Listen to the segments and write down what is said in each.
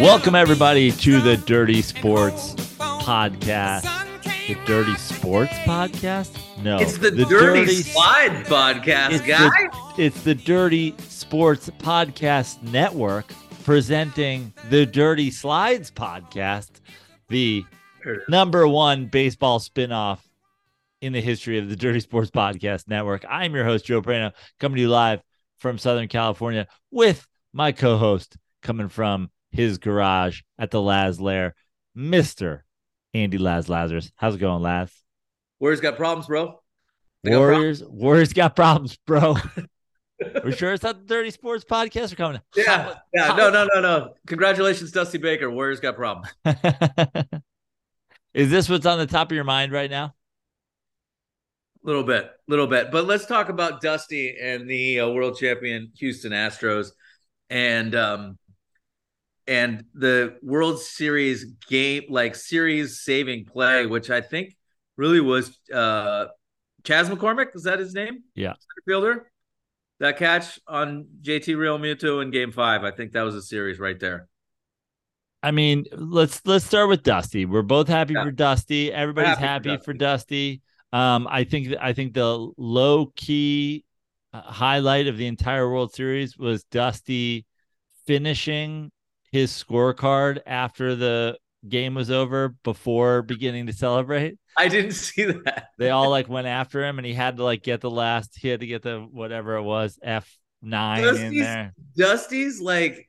Welcome, everybody, to the Dirty Sports Podcast. The Dirty Sports Sports podcast? No. It's the, Dirty, Slide podcast, it's guy. The, it's the Dirty Sports Podcast Network presenting the Dirty Slides Podcast, the number one baseball spinoff in the history of the Dirty Sports Podcast Network. I'm your host, Joe Prano, coming to you live from Southern California with my co host coming from his garage at the Laz Lair, Mr. Andy Laz Lazarus. How's it going, Laz? Warriors got problems, bro. They Warriors, got Warriors got problems, bro. We're sure it's not the Dirty Sports Podcast. We're coming. Yeah, yeah. No, no, no, no. Congratulations, Dusty Baker. Warriors got problems. Is this what's on the top of your mind right now? A little bit, A little bit. But let's talk about Dusty and the uh, world champion Houston Astros. And um, and the World Series game, like series saving play, which I think really was uh Chas McCormick. Is that his name? Yeah. Center fielder. That catch on JT Real Realmuto in game five. I think that was a series right there. I mean, let's let's start with Dusty. We're both happy yeah. for Dusty. Everybody's happy, happy for, Dusty. for, Dusty. Um, I think I think the low key uh, highlight of the entire World Series was Dusty finishing his scorecard after the game was over before beginning to celebrate. I didn't see that. they all like went after him and he had to like get the last he had to get the whatever it was F nine in there. Dusty's like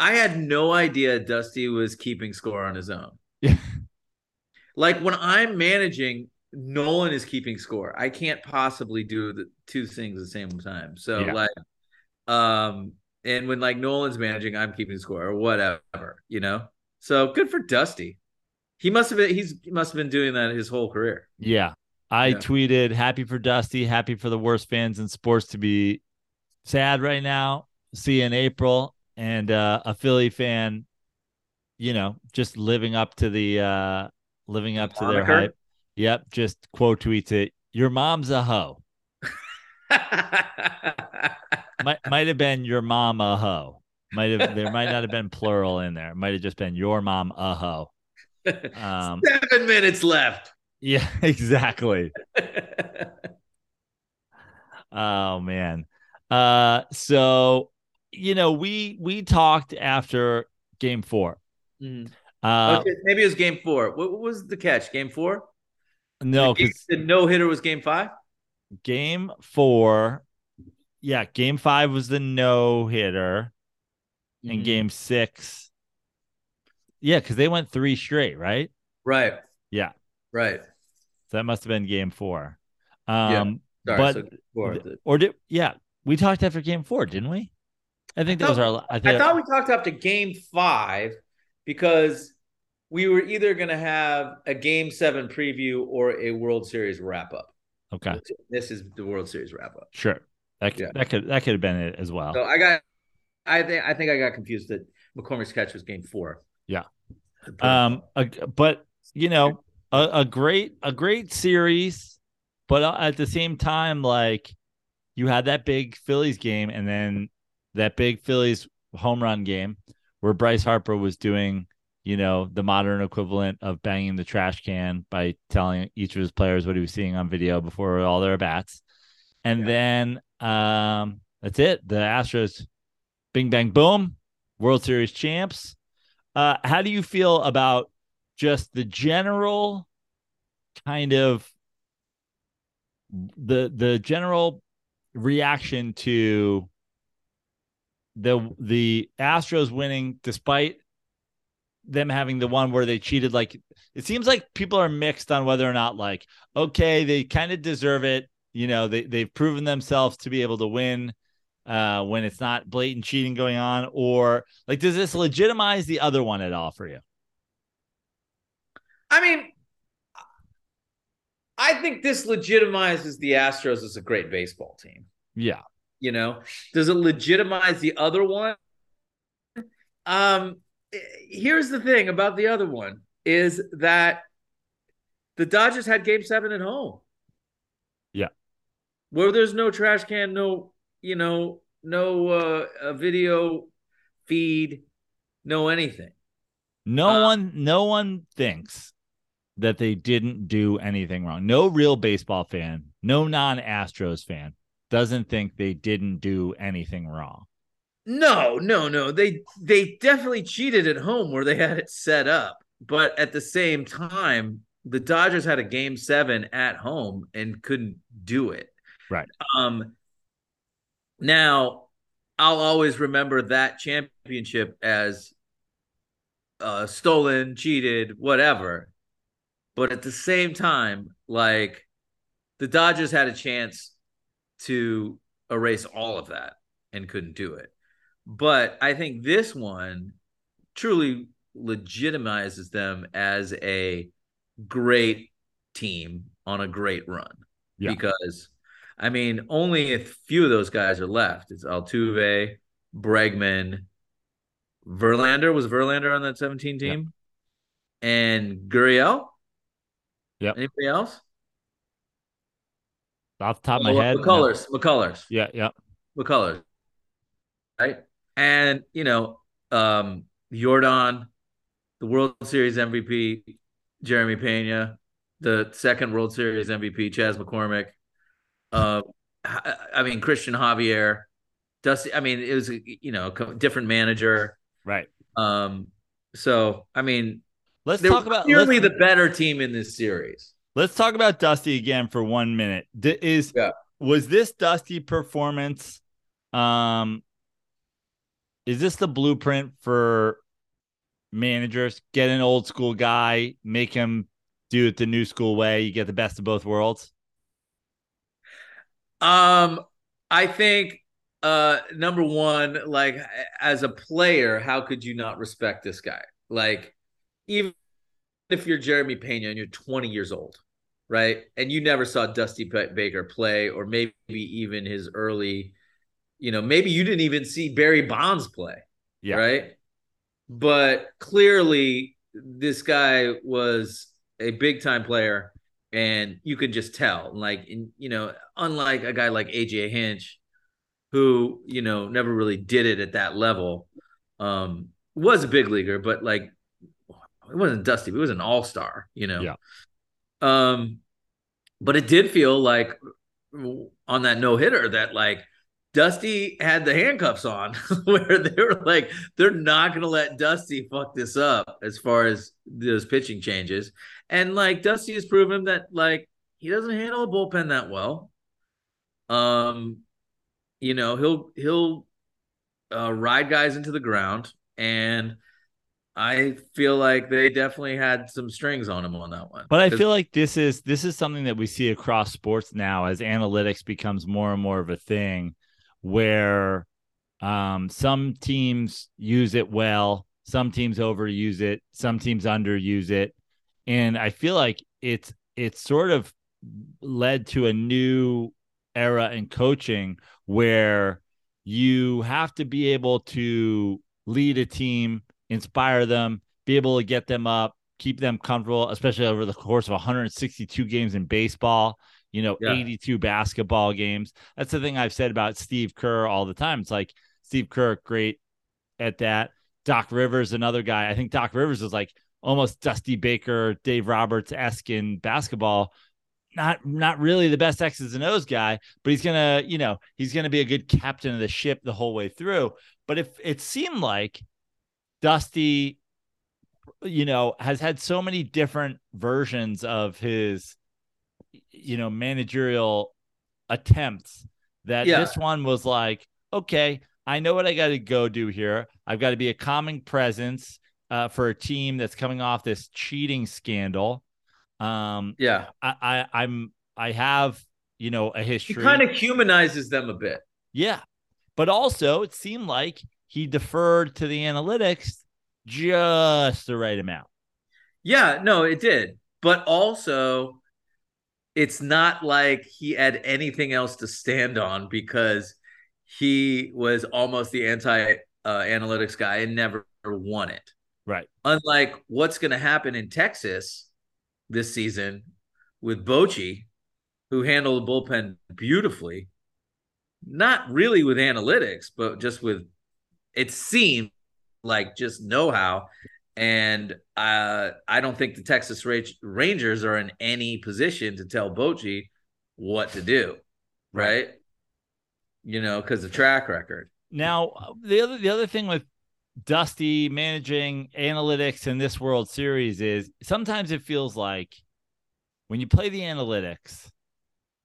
I had no idea Dusty was keeping score on his own. Yeah. like when I'm managing, Nolan is keeping score. I can't possibly do the two things at the same time. So yeah. like um and when like Nolan's managing, I'm keeping score or whatever, you know. So good for Dusty. He must have been he's he must have been doing that his whole career. Yeah. I yeah. tweeted happy for Dusty, happy for the worst fans in sports to be sad right now. See you in April. And uh, a Philly fan, you know, just living up to the uh living up to their hype. Yep, just quote tweets it. Your mom's a hoe. might might have been your mom a hoe. Might have there might not have been plural in there. It might have just been your mom a hoe. Um, Seven minutes left. Yeah, exactly. oh man. Uh, so you know we we talked after game 4 mm-hmm. Uh, okay, maybe it was game four. What, what was the catch? Game four? No, because the no hitter was game five. Game four yeah, game five was the no hitter. Mm-hmm. And game six. Yeah, because they went three straight, right? Right. Yeah. Right. So that must have been game four. Um yeah. Sorry, but so four, or did yeah, we talked after game four, didn't we? I think that I thought, was our I, I thought we talked after game five because we were either gonna have a game seven preview or a World Series wrap up. Okay. This is the World Series wrap up. Sure. That, yeah. that could that could have been it as well. So I got, I think I think I got confused that McCormick's catch was game four. Yeah. Um. A, but you know, a, a great a great series, but at the same time, like you had that big Phillies game, and then that big Phillies home run game where Bryce Harper was doing, you know, the modern equivalent of banging the trash can by telling each of his players what he was seeing on video before all their bats. And yeah. then um, that's it. The Astros, bing bang boom, World Series champs. Uh, how do you feel about just the general kind of the the general reaction to the the Astros winning despite them having the one where they cheated? Like it seems like people are mixed on whether or not like okay they kind of deserve it. You know they they've proven themselves to be able to win uh, when it's not blatant cheating going on, or like does this legitimize the other one at all for you? I mean, I think this legitimizes the Astros as a great baseball team. Yeah. You know, does it legitimize the other one? Um, here's the thing about the other one is that the Dodgers had game seven at home. Yeah. Where there's no trash can, no, you know, no uh, a video feed, no anything. No uh, one no one thinks that they didn't do anything wrong. No real baseball fan, no non-Astros fan doesn't think they didn't do anything wrong. No, no, no. They they definitely cheated at home where they had it set up. But at the same time, the Dodgers had a game 7 at home and couldn't do it. Right. Um now I'll always remember that championship as uh stolen, cheated, whatever. But at the same time, like the Dodgers had a chance to erase all of that and couldn't do it. But I think this one truly legitimizes them as a great team on a great run. Yeah. Because I mean, only a few of those guys are left. It's Altuve, Bregman, Verlander. Was Verlander on that 17 team? Yeah. And Gurriel? Yeah. Anybody else? Off the top of my oh, head. McCullers. No. McCullers. Yeah, yeah. McCullers. Right. And you know, um, Yordan, the World Series MVP, Jeremy Pena, the second World Series MVP, Chas McCormick. Uh, I mean Christian Javier, Dusty. I mean, it was you know different manager, right? Um, so I mean, let's talk about clearly the better team in this series. Let's talk about Dusty again for one minute. Is yeah. was this Dusty performance? Um, is this the blueprint for managers? Get an old school guy, make him do it the new school way. You get the best of both worlds. Um, I think uh number one, like as a player, how could you not respect this guy? Like, even if you're Jeremy Pena and you're 20 years old, right? And you never saw Dusty Baker play, or maybe even his early you know, maybe you didn't even see Barry Bonds play. Yeah. Right. But clearly, this guy was a big time player, and you could just tell. Like, in, you know, unlike a guy like AJ Hinch, who you know never really did it at that level, um, was a big leaguer, but like it wasn't Dusty. It was an all star. You know. Yeah. Um, but it did feel like on that no hitter that like Dusty had the handcuffs on where they were like, they're not going to let Dusty fuck this up as far as those pitching changes. And like Dusty has proven that like he doesn't handle a bullpen that well. Um, you know, he'll he'll uh, ride guys into the ground, and I feel like they definitely had some strings on him on that one. But I feel like this is this is something that we see across sports now as analytics becomes more and more of a thing where um, some teams use it well, some teams overuse it, some teams underuse it, and I feel like it's it's sort of led to a new era in coaching where you have to be able to lead a team, inspire them, be able to get them up, keep them comfortable, especially over the course of 162 games in baseball you know, yeah. 82 basketball games. That's the thing I've said about Steve Kerr all the time. It's like Steve Kerr, great at that. Doc Rivers, another guy. I think Doc Rivers is like almost Dusty Baker, Dave Roberts esque in basketball. Not not really the best X's and O's guy, but he's gonna, you know, he's gonna be a good captain of the ship the whole way through. But if it seemed like Dusty, you know, has had so many different versions of his you know managerial attempts that yeah. this one was like okay i know what i got to go do here. I've got to be a calming presence uh, for a team that's coming off this cheating scandal. Um yeah. I, I i'm i have you know a history he kind of humanizes them a bit. Yeah. But also it seemed like he deferred to the analytics just the right amount yeah no it did. But also it's not like he had anything else to stand on because he was almost the anti uh, analytics guy and never won it. Right. Unlike what's going to happen in Texas this season with Bochy, who handled the bullpen beautifully, not really with analytics, but just with it seemed like just know how. And uh, I don't think the Texas Rangers are in any position to tell Bochy what to do, right? right. You know, because of track record. Now, the other the other thing with Dusty managing analytics in this World Series is sometimes it feels like when you play the analytics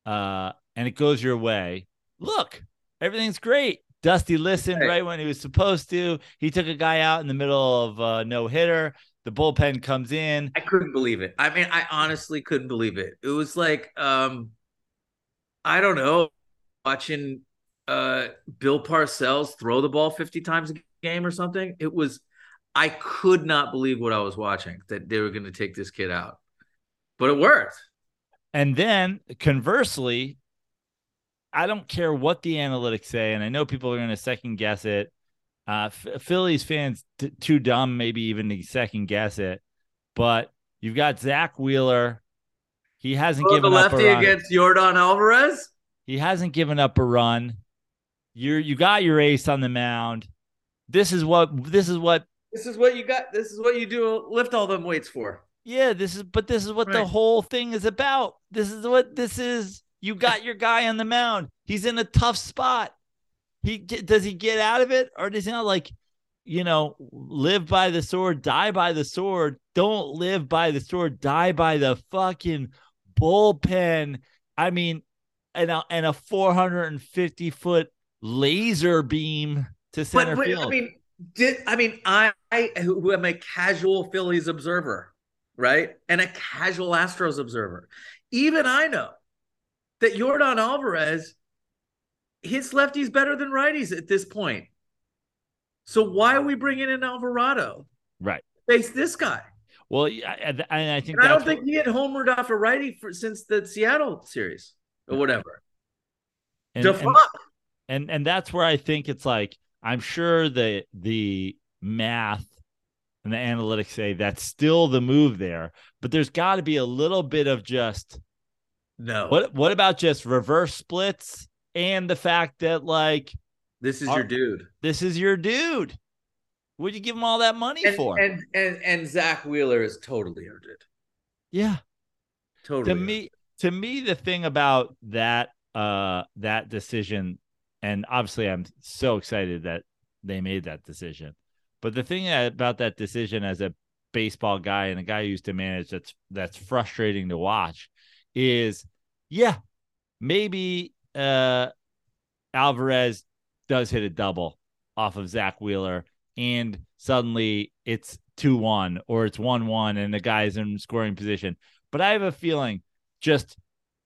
uh, and it goes your way, look, everything's great. Dusty listened right when he was supposed to. He took a guy out in the middle of no hitter. The bullpen comes in. I couldn't believe it. I mean, I honestly couldn't believe it. It was like, um, I don't know, watching uh, Bill Parcells throw the ball 50 times a game or something. It was, I could not believe what I was watching that they were going to take this kid out, but it worked. And then conversely, I don't care what the analytics say, and I know people are going to second guess it. Uh, F- Phillies fans t- too dumb, maybe even to second guess it. But you've got Zack Wheeler. He hasn't oh, given the up lefty against Yordan Alvarez. He hasn't given up a run. You you got your ace on the mound. This is what this is what this is what you got. This is what you do. Lift all them weights for. Yeah, this is but this is what right. the whole thing is about. This is what this is. You got your guy on the mound. He's in a tough spot. He does he get out of it or does he not like, you know, live by the sword, die by the sword? Don't live by the sword, die by the fucking bullpen. I mean, and a, and a 450 foot laser beam to center but, but, field. I mean, did I mean I, I who am a casual Phillies observer, right, and a casual Astros observer, even I know that Yordan Alvarez his lefty's better than righties at this point. So why are we bringing in Alvarado? Right. Face this guy. Well, and I think and I don't think he had homered off a righty for, since the Seattle series or whatever. And, and, and and that's where I think it's like I'm sure the the math and the analytics say that's still the move there, but there's got to be a little bit of just no. What what about just reverse splits and the fact that like this is our, your dude. This is your dude. What'd you give him all that money and, for? And and and Zack Wheeler is totally earned it. Yeah. Totally. To me, to me, the thing about that uh that decision, and obviously I'm so excited that they made that decision. But the thing about that decision as a baseball guy and a guy who used to manage that's that's frustrating to watch is yeah, maybe uh, Alvarez does hit a double off of Zack Wheeler, and suddenly it's 2 1 or it's 1 1 and the guy's in scoring position. But I have a feeling just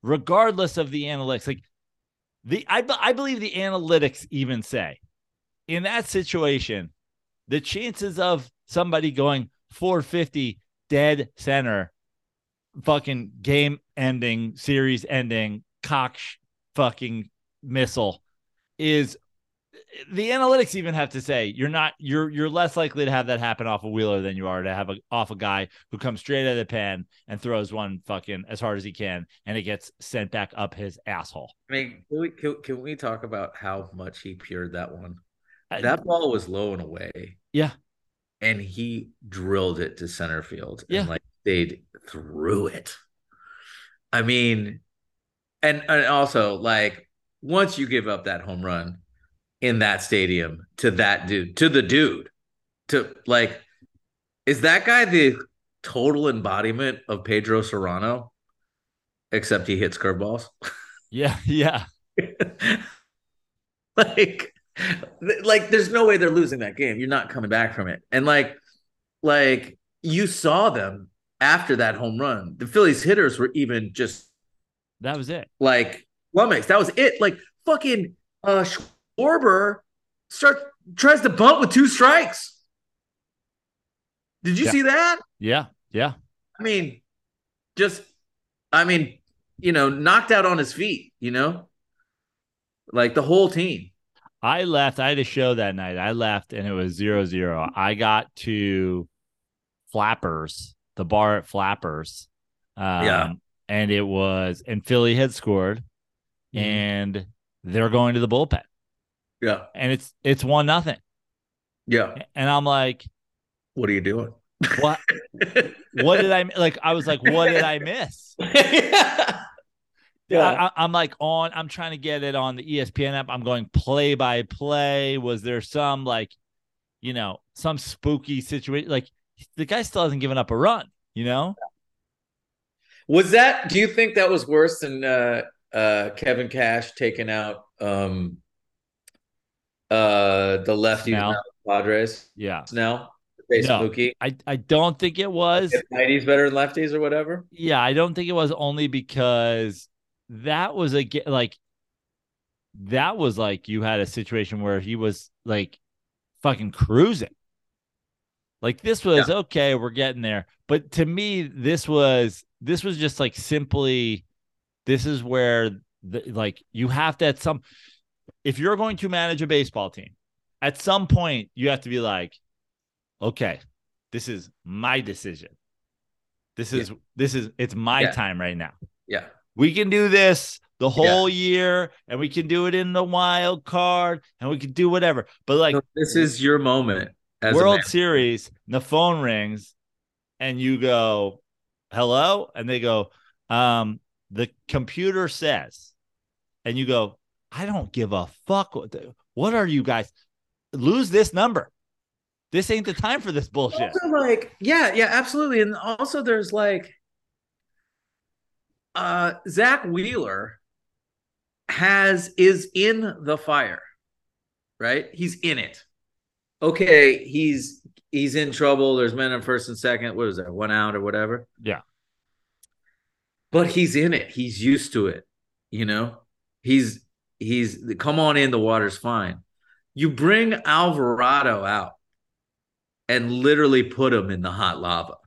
regardless of the analytics, like the I, I believe the analytics even say in that situation, the chances of somebody going 450 dead center, fucking game ending, series ending, cock fucking missile is the analytics even have to say you're not you're you're less likely to have that happen off a wheeler than you are to have a off a guy who comes straight out of the pen and throws one fucking as hard as he can and it gets sent back up his asshole. I mean, can we, can, can we talk about how much he pured that one? That ball was low and away. Yeah. And he drilled it to center field yeah. and like stayed threw it. I mean, and, and also like once you give up that home run in that stadium to that dude, to the dude, to like, is that guy the total embodiment of Pedro Cerrano? Except he hits curveballs. Yeah, yeah. like, like there's no way they're losing that game. You're not coming back from it. And like, like you saw them after that home run. The Phillies hitters were even just that was it. Like flummox. That was it. Like fucking uh Schwarber starts tries to bunt with two strikes. Did you yeah. see that? Yeah, yeah. I mean, just I mean, you know, knocked out on his feet, you know? Like the whole team. I left. I had a show that night. I left and it was zero zero. I got to Flappers, the bar at Flappers. Um, Yeah. And it was, and Philly had scored Mhm. and they're going to the bullpen Yeah. and it's, it's one nothing. Yeah. And I'm like, What are you doing? what, what did I, like, I was like, what did I miss? yeah. I, am like on. I'm trying to get it on the ESPN app. I'm going play by play. Was there some like, you know, some spooky situation? Like the guy still hasn't given up a run. You know, Was that do you think that was worse than uh uh Kevin Cash taking out um uh the lefty the Padres? yeah. Snell? Face No. I I don't think it was. Righties better than lefties or whatever? Yeah, I don't think it was only because that was a like that was like you had a situation where he was like fucking cruising. Like this was okay, we're getting there. But to me, this was this was just like simply this is where the, like you have to at some if you're going to manage a baseball team, at some point you have to be like, okay, this is my decision. This is this is it's my Yeah. time right now. Yeah. We can do this the whole year and we can do it in the wild card and we can do whatever. But like So this is your moment as World a man. Series, the phone rings and you go, hello? And they go, um, the computer says, and you go, I don't give a fuck. What, the, what are you guys? Lose this number. This ain't the time for this bullshit. Also, like, yeah, yeah, absolutely. And also there's like uh Zack Wheeler has is in the fire, right? He's in it. Okay, he's he's in trouble. There's men in first and second. What is that? One out or whatever. Yeah. But he's in it. He's used to it. You know, he's he's come on in. The water's fine. You bring Alvarado out and literally put him in the hot lava.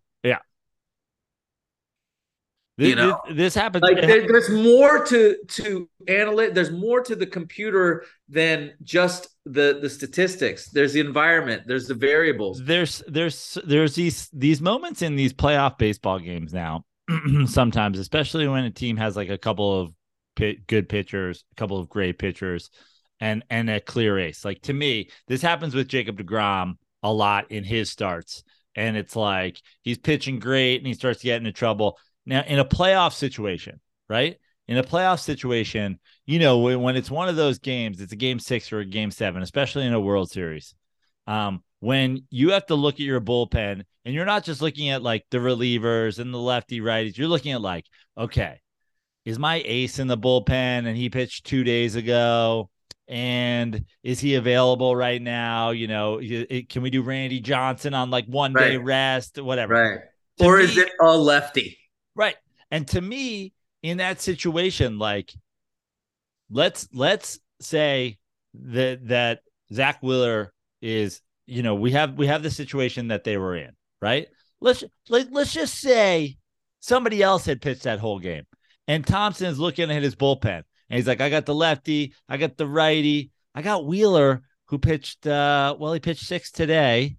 This, You know, this, this happens. Like there, there's more to to analyze. There's more to the computer than just the the statistics. There's the environment. There's the variables. there's there's there's these these moments in these playoff baseball games now sometimes especially when a team has like a couple of pit, good pitchers a couple of great pitchers and and a clear ace like to me this happens with Jacob DeGrom a lot in his starts and it's like he's pitching great and he starts to get into trouble now in a playoff situation right in a playoff situation you know when, it's one of those games it's a game 6 or a game 7 especially in a world series um, when you have to look at your bullpen and you're not just looking at like the relievers and the lefty righties, you're looking at like, okay, is my ace in the bullpen and he pitched two days ago? And is he available right now? You know, i- i- can we do Randy Johnson on like one day Right. rest, whatever? Right. To Or me- is it a lefty? Right. And to me, in that situation, like let's let's say that that Zack Wheeler is, you know, we have we have the situation that they were in, right? Let's let, let's just say somebody else had pitched that whole game. And Thomson is looking at his bullpen and he's like, I got the lefty, I got the righty, I got Wheeler who pitched uh well, he pitched six today.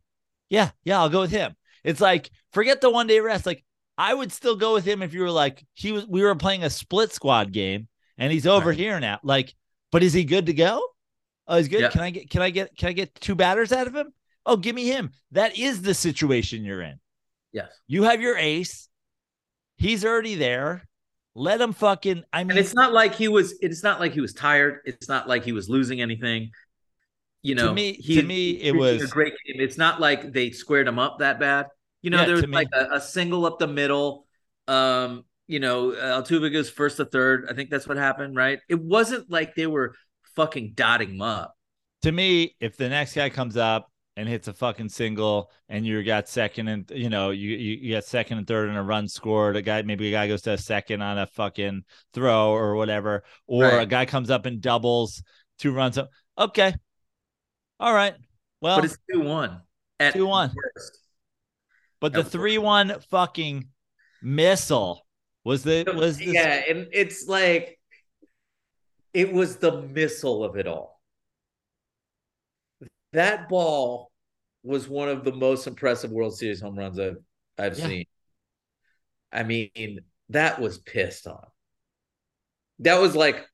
Yeah, yeah, I'll go with him. It's like forget the one day rest. Like I would still go with him if you were like he was we were playing a split squad game and he's over Right. here now. Like, but is he good to go? Oh, he's good. Yeah. Can I get can I get can I get two batters out of him? Oh, give me him. That is the situation you're in. Yes. You have your ace. He's already there. Let him fucking I mean And it's not like he was. It's not like he was tired. It's not like he was losing anything. You To know, me- he- to me, it was- a great game. It's not like they squared him up that bad. You know, Yeah, there was like a, a single up the middle. Um, you know, Altuve goes first to third. I think that's what happened, right? It wasn't like they were fucking dotting him up. to me, if the next guy comes up and hits a fucking single and you got second and you know, you you, you got second and third and a run scored, a guy maybe a guy goes to a second on a fucking throw or whatever, or Right. a guy comes up and doubles two runs up. Okay. All right. Well, but it's two one at 2-1. worst. But the three one fucking missile Was the was this... yeah, and it's like it was the missile of it all. That ball was one of the most impressive World Series home runs I've I've yeah. seen. I mean, that was pissed on. That was like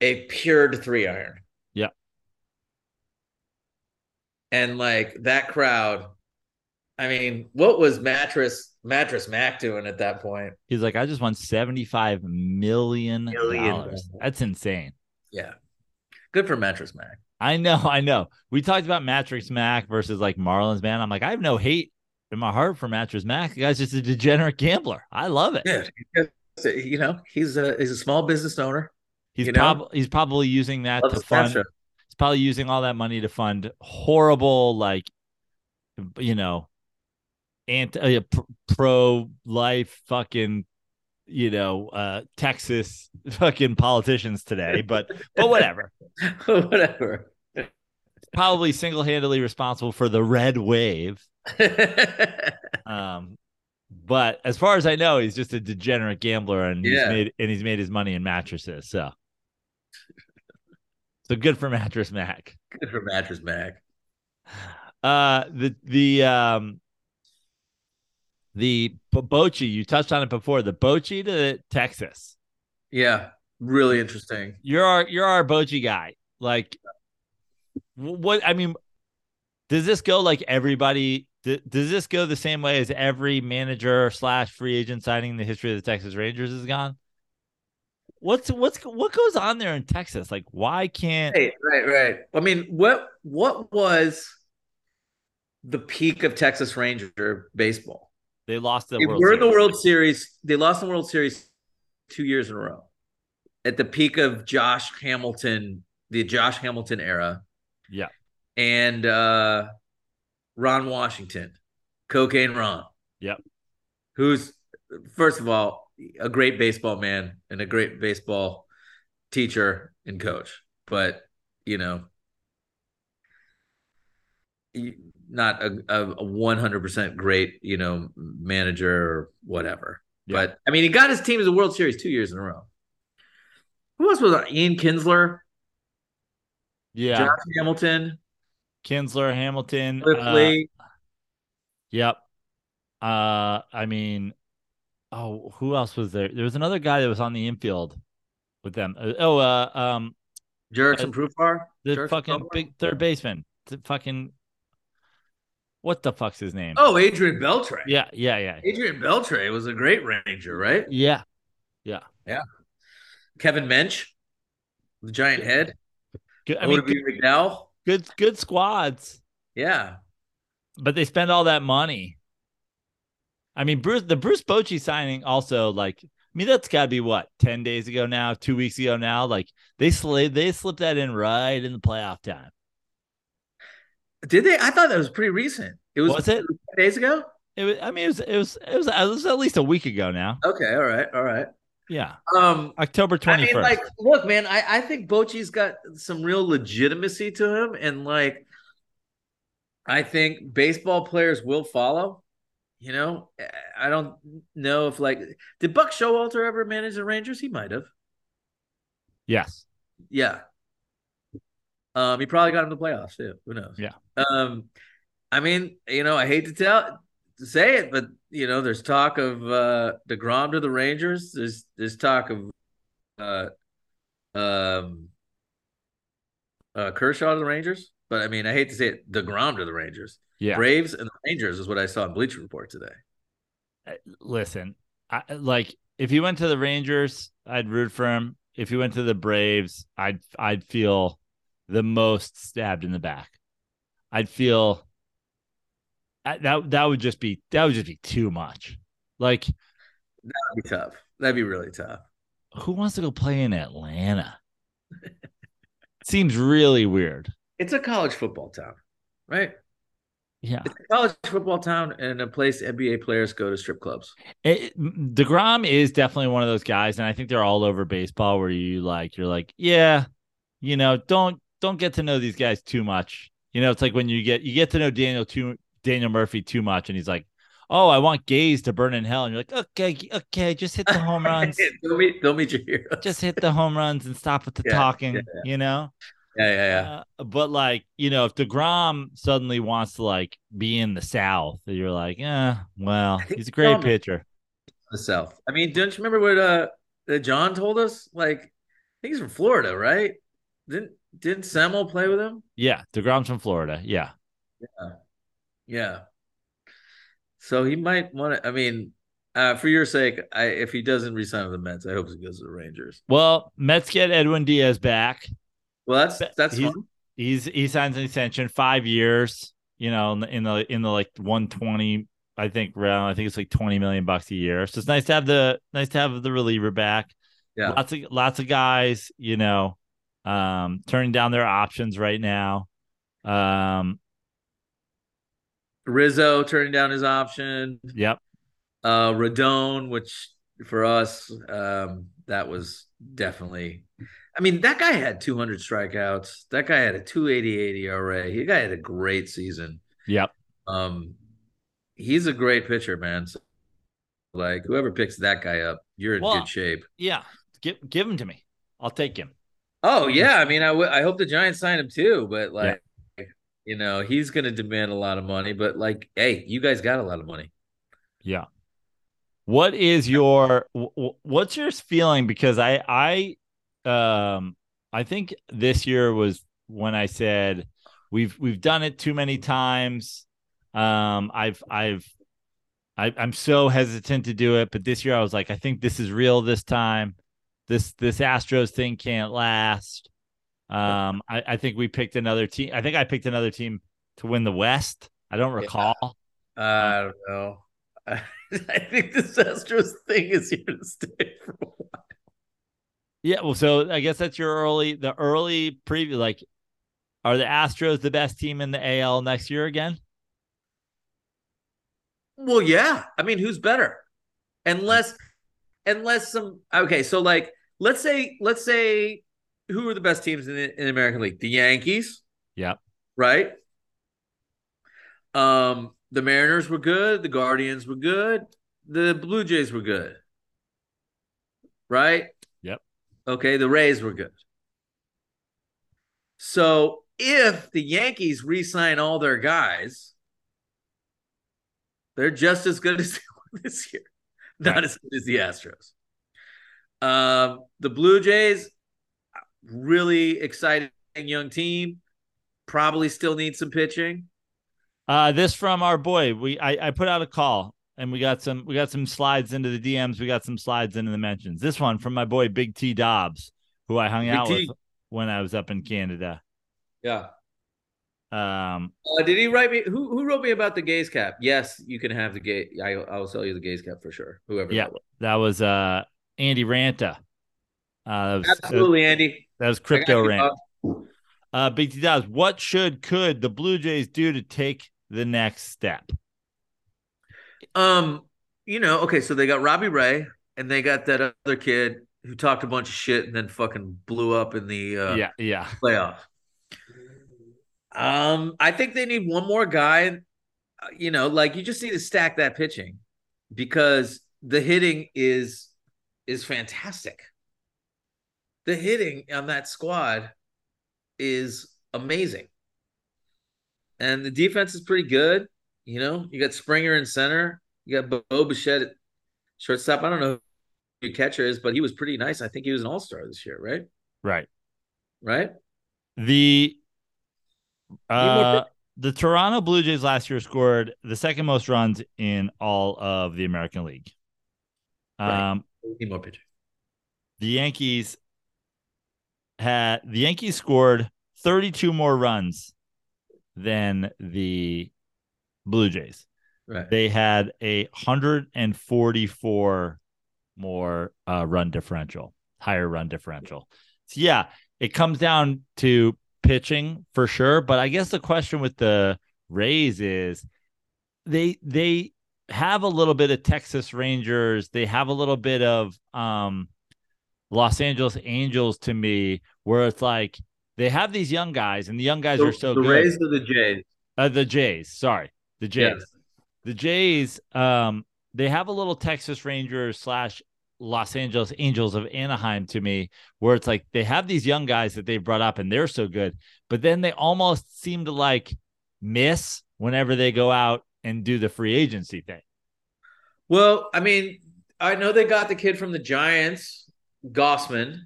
a pured three iron. Yeah. And like that crowd, I mean, what was mattress mattress Mac doing at that point? He's like, I just won seventy five million dollars. That's insane. Yeah, good for mattress Mac. I know, I know. We talked about mattress Mac versus like Marlins man. I'm like, I have no hate in my heart for mattress Mac. The guy's just a degenerate gambler. I love it. Yeah, you know, he's a he's a small business owner. He's probably he's probably using that to fund. He's probably using all that money to fund horrible, like, you know, anti uh, pro life fucking, you know, uh Texas fucking politicians today. But but whatever, whatever. Probably single handedly responsible for the red wave. um, but as far as I know, he's just a degenerate gambler, and yeah. he's made and he's made his money in mattresses. So, so good for Mattress Mac. Good for Mattress Mac. Uh, the the um the Bochy you touched on it before. The Bochy to Texas. Yeah, really interesting. You're our you're our Bochy guy. Like, what I mean, does this go like everybody does this go the same way as every manager slash free agent signing in the history of the Texas Rangers has gone? What's what's what goes on there in Texas? Like, why can't? Right, right, right. I mean, what what was the peak of Texas Ranger baseball? They lost the. They World were in the World Series. They lost the World Series two years in a row. At the peak of Josh Hamilton, the Josh Hamilton era. Yeah. And uh Ron Washington, Cocaine Ron. Yep. Who's first of all a great baseball man and a great baseball teacher and coach, but you know, not a, a 100% great, you know, manager or whatever. But I mean, he got his team to the World Series two years in a row. Who else was that? Ian Kinsler? Yeah. Josh Hamilton. Kinsler, Hamilton. Uh, yep. Uh, I mean, oh, who else was there? There was another guy that was on the infield with them. Uh, oh, uh, um, Jurickson uh, Profar, the fucking Profar? big third baseman. The fucking what the fuck's his name? Oh, Adrian Beltre. Yeah, yeah, yeah. Adrian Beltre was a great Ranger, right? Yeah, yeah, yeah. Kevin Mench, the giant head. Good, I mean, good, McDowell good good squads. Yeah. But they spend all that money. I mean, Bruce the Bruce Bochy signing also like I mean that's got to be what 10 days ago now, 2 weeks ago now, like they slid they slipped that in right in the playoff time. Did they? I thought that was pretty recent. It was, was it days ago? It was I mean it was it was it was, it was at least a week ago now. Okay, all right, all right. Yeah. Um October 21st. I mean, like, look, man, I, I think Bochy's got some real legitimacy to him. And like I think baseball players will follow. You know, I don't know if like did Buck Showalter ever manage the Rangers? He might have. Yes. Yeah. Um, he probably got him the playoffs too. Who knows? Yeah. Um, I mean, you know, I hate to tell to say it, but you know, there's talk of uh DeGrom to the Rangers. There's there's talk of uh um uh Kershaw to the Rangers. But I mean, I hate to say it, DeGrom to the Rangers. Yeah. Braves and the Rangers is what I saw in Bleacher Report today. Uh, listen, I, like if he went to the Rangers, I'd root for him. If he went to the Braves, I'd I'd feel the most stabbed in the back. I'd feel that that would just be that would just be too much. Like that would be tough. That'd be really tough. Who wants to go play in Atlanta? Seems really weird. It's a college football town, right? Yeah, it's a college football town and a place NBA players go to strip clubs. It, Degrom is definitely one of those guys, and I think they're all over baseball. Where you like, you're like, yeah, you know, don't don't get to know these guys too much. You know, it's like when you get you get to know Daniel too Daniel Murphy too much, and he's like, oh, I want gays to burn in hell, and you're like, okay, okay, just hit the home runs. don't meet, don't meet your heroes. Just hit the home runs and stop with the yeah, talking. Yeah, yeah. You know. Yeah, yeah, yeah. Uh, but like, you know, if Degrom suddenly wants to like be in the South, you're like, yeah, well, he's a great pitcher. The South. I mean, don't you remember what uh John told us? Like, I think he's from Florida, right? Didn't didn't Samuel play with him? Yeah, Degrom's from Florida. Yeah. Yeah. Yeah. So he might want to. I mean, uh, for your sake, I, if he doesn't resign with the Mets, I hope he goes to the Rangers. Well, Mets get Edwin Diaz back. Well, that's that's he's, fun. He's he signs an extension, five years. You know, in the in the, in the like one twenty, I think round. I think it's like twenty million bucks a year. So it's nice to have the nice to have the reliever back. Yeah, lots of lots of guys. You know, um, turning down their options right now. Um, Rizzo turning down his option. Yep. Uh, Rodon, which for us, um, that was definitely. I mean, that guy had 200 strikeouts. That guy had a 288 ERA. He guy had a great season. Yep. Um, he's a great pitcher, man. So, like whoever picks that guy up, you're in well, good shape. Yeah, give give him to me. I'll take him. Oh yeah, I mean, I, w- I hope the Giants sign him too, but like you know, he's going to demand a lot of money, but like, hey, you guys got a lot of money. Yeah. What is your what's your feeling because I I um I think this year was when I said we've we've done it too many times. Um I've I've I, I'm so hesitant to do it, but this year I was like, I think this is real this time. This this Astros thing can't last. Um, I, I, think we picked another team. I think I picked another team to win the West. I don't recall. Yeah. I don't know. I think this Astros thing is here to stay for a while. Yeah, well, so I guess that's your early, the early preview. Like, are the Astros the best team in the AL next year again? Well, yeah. I mean, who's better? Unless, unless some. Okay, so like, let's say, let's say who are the best teams in the, in American League? The Yankees. Yeah. Right. Um, the Mariners were good. The Guardians were good. The Blue Jays were good. Right. Yep. Okay. The Rays were good. So if the Yankees re-sign all their guys, they're just as good as this year. Not as good as the Astros. Um, the Blue Jays, really exciting young team. Probably still need some pitching. Uh, this from our boy. We I, I put out a call and we got some we got some slides into the DMs. We got some slides into the mentions. This one from my boy Big T Dobbs, who I hung Big out T. with when I was up in Canada. Yeah. Um. Uh, did he write me? Who who wrote me about the gaze cap? Yes, you can have the gay. I I will sell you the gaze cap for sure. Whoever. Yeah, that was, that was uh Andy Ranta. Uh, was, Absolutely, uh, Andy. That was crypto rant. Uh, Big T Dobbs, what should could the Blue Jays do to take the next step? Um, you know, okay, so they got Robbie Ray and they got that other kid who talked a bunch of shit and then fucking blew up in the uh, yeah yeah playoff. Um, I think they need one more guy. Uh, you know, like you just need to stack that pitching because the hitting is is fantastic the hitting on that squad is amazing. And the defense is pretty good. You know, you got Springer in center. You got Bo Bichette at shortstop. I don't know who your catcher is, but he was pretty nice. I think he was an all star this year, right? Right. Right. The uh the Toronto Blue Jays last year scored the second most runs in all of the American League. Um, right. More pitching. The Yankees had the Yankees scored 32 more runs than the Blue Jays. Right. They had a 144 more uh, run differential, higher run differential. So yeah, it comes down to pitching for sure, but I guess the question with the Rays is they they have a little bit of Texas Rangers, they have a little bit of um Los Angeles Angels to me, where it's like they have these young guys, and the young guys are so good. the good. Rays or the Jays? Uh, the Jays, sorry, the Jays. Yes. The Jays, um, they have a little Texas Rangers slash Los Angeles Angels of Anaheim to me, where it's like they have these young guys that they've brought up and they're so good, but then they almost seem to like miss whenever they go out and do the free agency thing. Well, I mean, I know they got the kid from the Giants, Gausman.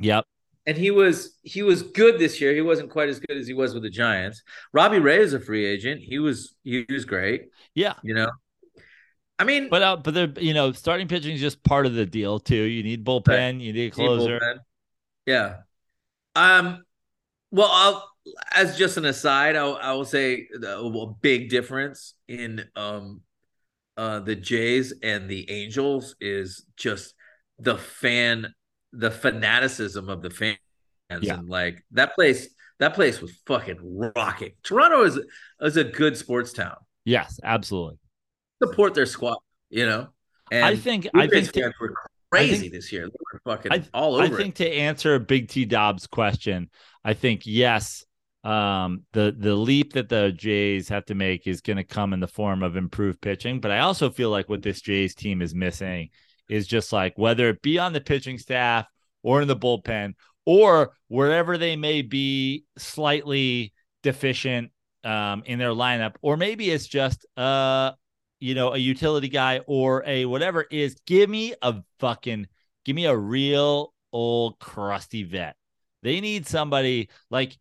Yep. And he was he was good this year. He wasn't quite as good as he was with the Giants. Robbie Ray is a free agent. He was he was great. Yeah. You know, I mean, but uh, but they're you know starting pitching is just part of the deal too. You need bullpen, right. you need a closer. Need yeah. Um. Well, I'll as just an aside, I'll, I will say a big difference in um uh the Jays and the Angels is just the fan, the fanaticism of the fans, yeah. and like that place. That place was fucking rocking. Toronto is is a good sports town. Yes, absolutely support their squad, you know. And I think I think to, were crazy think, this year. They were fucking I, all over. I think it. to answer Big T Dobbs' question, I think yes, um, the the leap that the Jays have to make is going to come in the form of improved pitching. But I also feel like what this Jays team is missing is just like whether it be on the pitching staff or in the bullpen or wherever they may be slightly deficient um, in their lineup, or maybe it's just uh, you know, a utility guy or a whatever is give me a fucking give me a real old crusty vet. They need somebody like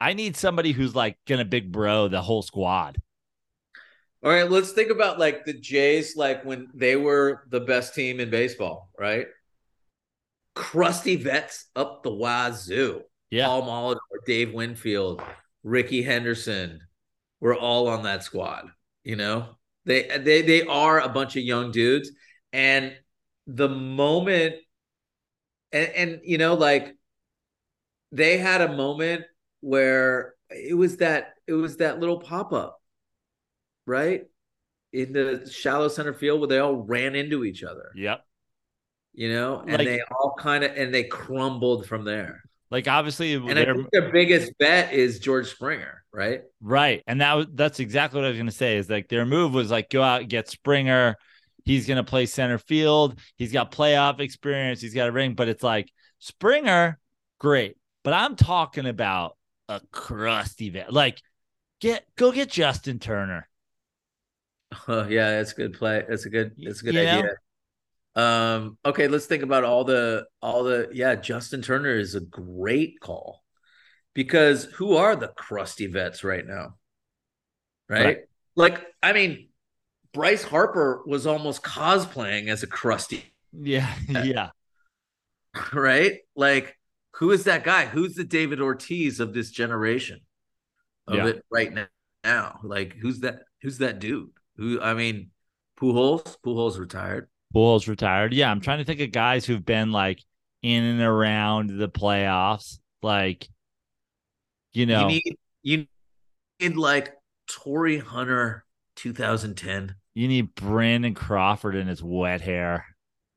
I need somebody who's like gonna big bro the whole squad. All right, let's think about like the Jays, like when they were the best team in baseball, right? Crusty vets up the wazoo. Yeah. Paul Molitor, Dave Winfield, Rickey Henderson. We're all on that squad, you know? They they they are a bunch of young dudes, and the moment, and and you know, like they had a moment where it was that it was that little pop up, right, in the shallow center field where they all ran into each other. Yep. You know, and like, they all kind of and they crumbled from there. Like obviously, and I think their biggest bet is George Springer, right? Right, and that that's exactly what I was going to say. Is like their move was like go out and get Springer. He's going to play center field. He's got playoff experience. He's got a ring, but it's like Springer, great. But I'm talking about a crusty vet. Like, get go get Justin Turner. Oh yeah, that's a good play. That's a good. That's a good you idea. Know? Um, okay, let's think about all the all the yeah, Justin Turner is a great call because who are the crusty vets right now? Right? right. Like, I mean, Bryce Harper was almost cosplaying as a crusty. Yeah, yeah. right? Like, who is that guy? Who's the David Ortiz of this generation of yeah. it right now? Now, like, who's that? Who's that dude? Who? I mean, Pujols. Pujols retired. Bulls retired. Yeah, I'm trying to think of guys who've been like in and around the playoffs. Like, you know, you need, you need like Torii Hunter 2010. You need Brandon Crawford in his wet hair.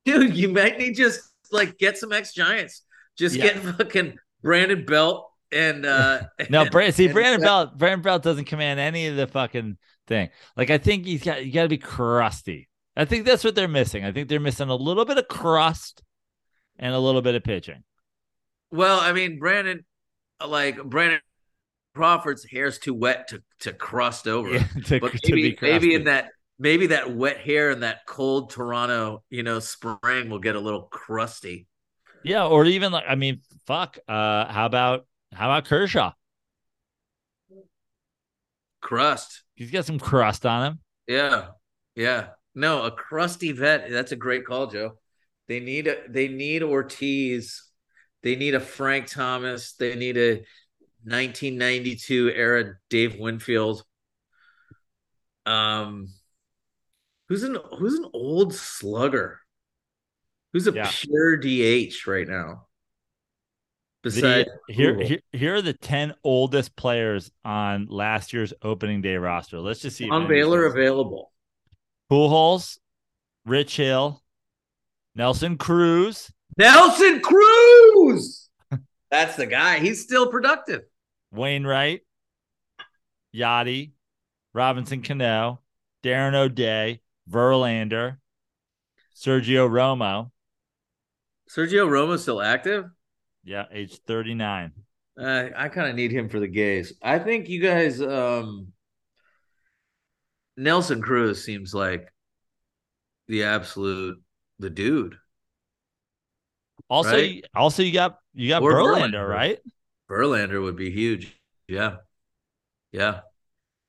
Dude, you might need just like get some ex Giants. Just yeah. get fucking Brandon Belt and uh no, and, see, Brandon Belt, Brandon Belt doesn't command any of the fucking thing. Like, I think he's got you got to be crusty. I think that's what they're missing. I think they're missing a little bit of crust and a little bit of pitching. Well, I mean, Brandon, like Brandon Crawford's hair's too wet to to crust over. Yeah, to, but maybe, maybe in that maybe that wet hair and that cold Toronto, you know, spring will get a little crusty. Yeah, or even like I mean, fuck. Uh, how about how about Kershaw? Crust. He's got some crust on him. Yeah, yeah. No, a crusty vet. That's a great call, Joe. They need a they need Ortiz. They need a Frank Thomas. They need a 1992 era Dave Winfield. Um, who's an who's an old slugger? Who's a yeah. pure DH right now? Besides the, here, here, here are the ten oldest players on last year's opening day roster. Let's just see. On Baylor available. Pujols, Rich Hill, Nelson Cruz. Nelson Cruz. That's the guy. He's still productive. Wainwright, Yadi, Robinson Cano, Darren O'Day, Verlander, Sergio Romo. Sergio Romo still active? Yeah, age 39. Uh, I kind of need him for the gays. I think you guys um Nelson Cruz seems like the absolute the dude. Also, right? also you got you got Verlander, Verlander, right? Verlander would be huge. Yeah. Yeah.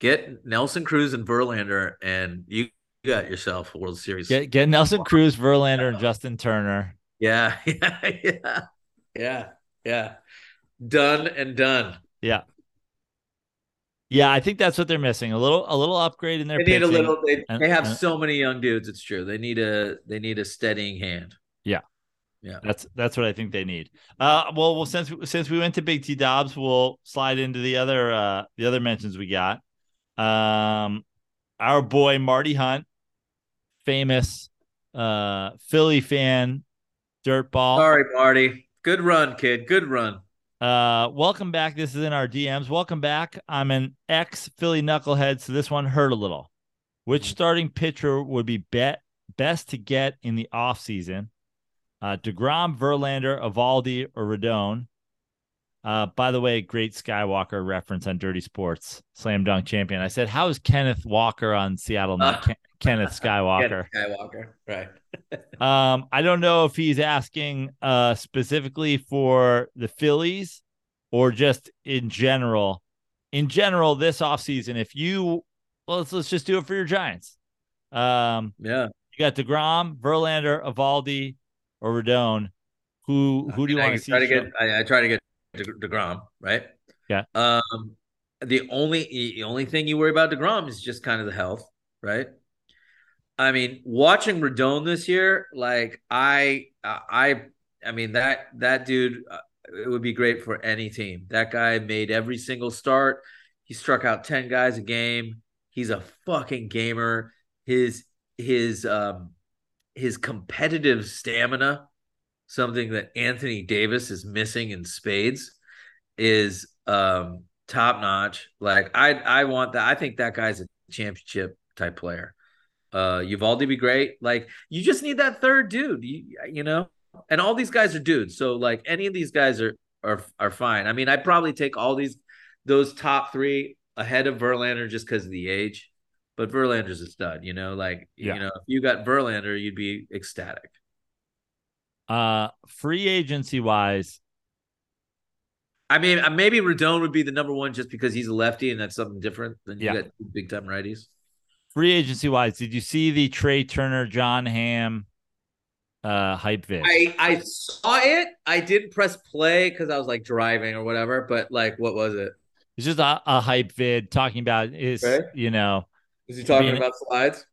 Get Nelson Cruz and Verlander and you got yourself a World Series. Get get Nelson Cruz, Verlander, and Justin Turner. Yeah, yeah, yeah, yeah, yeah. Done and done. Yeah. Yeah, I think that's what they're missing. A little a little upgrade in their They need pitching. a little they, and, they have and, so many young dudes, it's true. They need a they need a steadying hand. Yeah. Yeah. That's that's what I think they need. Uh well well since since we went to Big T Dobbs, we'll slide into the other uh the other mentions we got. Um our boy Marty Hunt, famous uh Philly fan, dirtball. Sorry, Marty. Good run, kid. Good run. Uh, welcome back. This is in our DMs. Welcome back. I'm an ex Philly knucklehead, so this one hurt a little. Which starting pitcher would be bet best to get in the offseason? Uh, DeGrom, Verlander, Eovaldi, or Rodon? Uh, by the way, great Skywalker reference on Dirty Sports, slam dunk champion. I said, "How is Kenneth Walker on Seattle, not Ken- Kenneth Skywalker?" Kenneth Skywalker, right? um, I don't know if he's asking uh specifically for the Phillies or just in general. In general, this offseason, if you well, let's let's just do it for your Giants. Um, yeah, you got Degrom, Verlander, Eovaldi, or Rodon. Who who do you want to see? Try to get, I, I try to get Degrom, right? Yeah. Um, the only the only thing you worry about Degrom is just kind of the health, right? I mean, watching Rodon this year, like I, I, I mean that that dude, uh, it would be great for any team. That guy made every single start. He struck out ten guys a game. He's a fucking gamer. His his um his competitive stamina something that Anthony Davis is missing in spades is um top notch. Like I I want that. I think that guy's a championship type player. Uh Eovaldi be great. Like you just need that third dude. You, you know? And all these guys are dudes. So like any of these guys are are are fine. I mean, I'd probably take all these those top three ahead of Verlander just because of the age. But Verlander's a stud, you know, like yeah. you know, if you got Verlander, you'd be ecstatic. Uh, free agency wise, I mean, uh, maybe Rodon would be the number one just because he's a lefty and that's something different than you got big time righties. Free agency wise, did you see the Trea Turner, John Ham uh hype vid? I I saw it. I didn't press play because I was like driving or whatever. But like, what was it? It's just a, a hype vid talking about is you know. Is he talking being, about slides?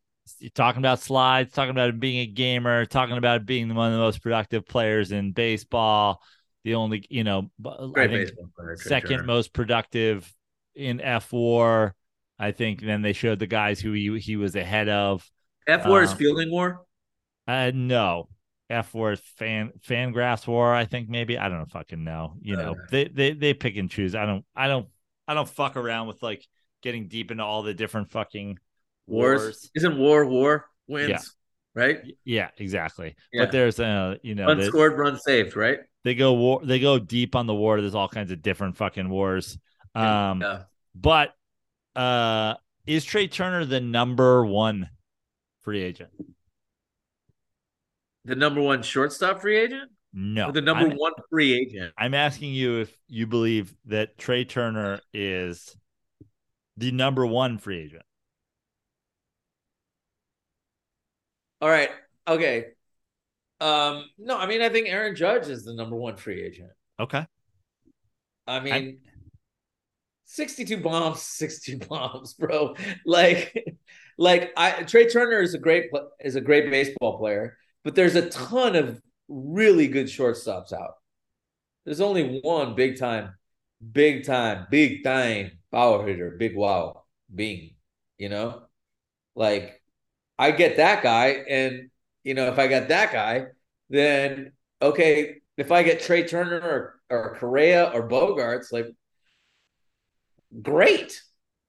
talking about slides, talking about being a gamer, talking about being one of the most productive players in baseball. The only, you know, Great I think player, second most productive in fWAR. I think then they showed the guys who he, he was ahead of. fWAR um, is fielding war? Uh, no. fWAR is fan FanGraphs war, I think maybe. I don't fucking know. You know, they, they they pick and choose. I don't I don't I don't fuck around with like getting deep into all the different fucking wars. wars. Isn't war war wins? Yeah. Right. Yeah, exactly. Yeah. But there's a you know unscored run saved, right? They go war. They go deep on the war. There's all kinds of different fucking wars. Um, yeah. but uh, is Trea Turner the number one free agent? The number one shortstop free agent? No, or the number I'm, one free agent. I'm asking you if you believe that Trea Turner is the number one free agent. All right. Okay. Um, no, I mean, I think Aaron Judge is the number one free agent. Okay. I mean, I'm... 62 bombs, 62 bombs, bro. Like, like I Trea Turner is a great is a great baseball player, but there's a ton of really good shortstops out. There's only one big time, big time, big time power hitter, big wow, Bing. You know, like I get that guy, and you know, if I got that guy, then okay. If I get Trea Turner or, or Correa or Bogaerts, like great.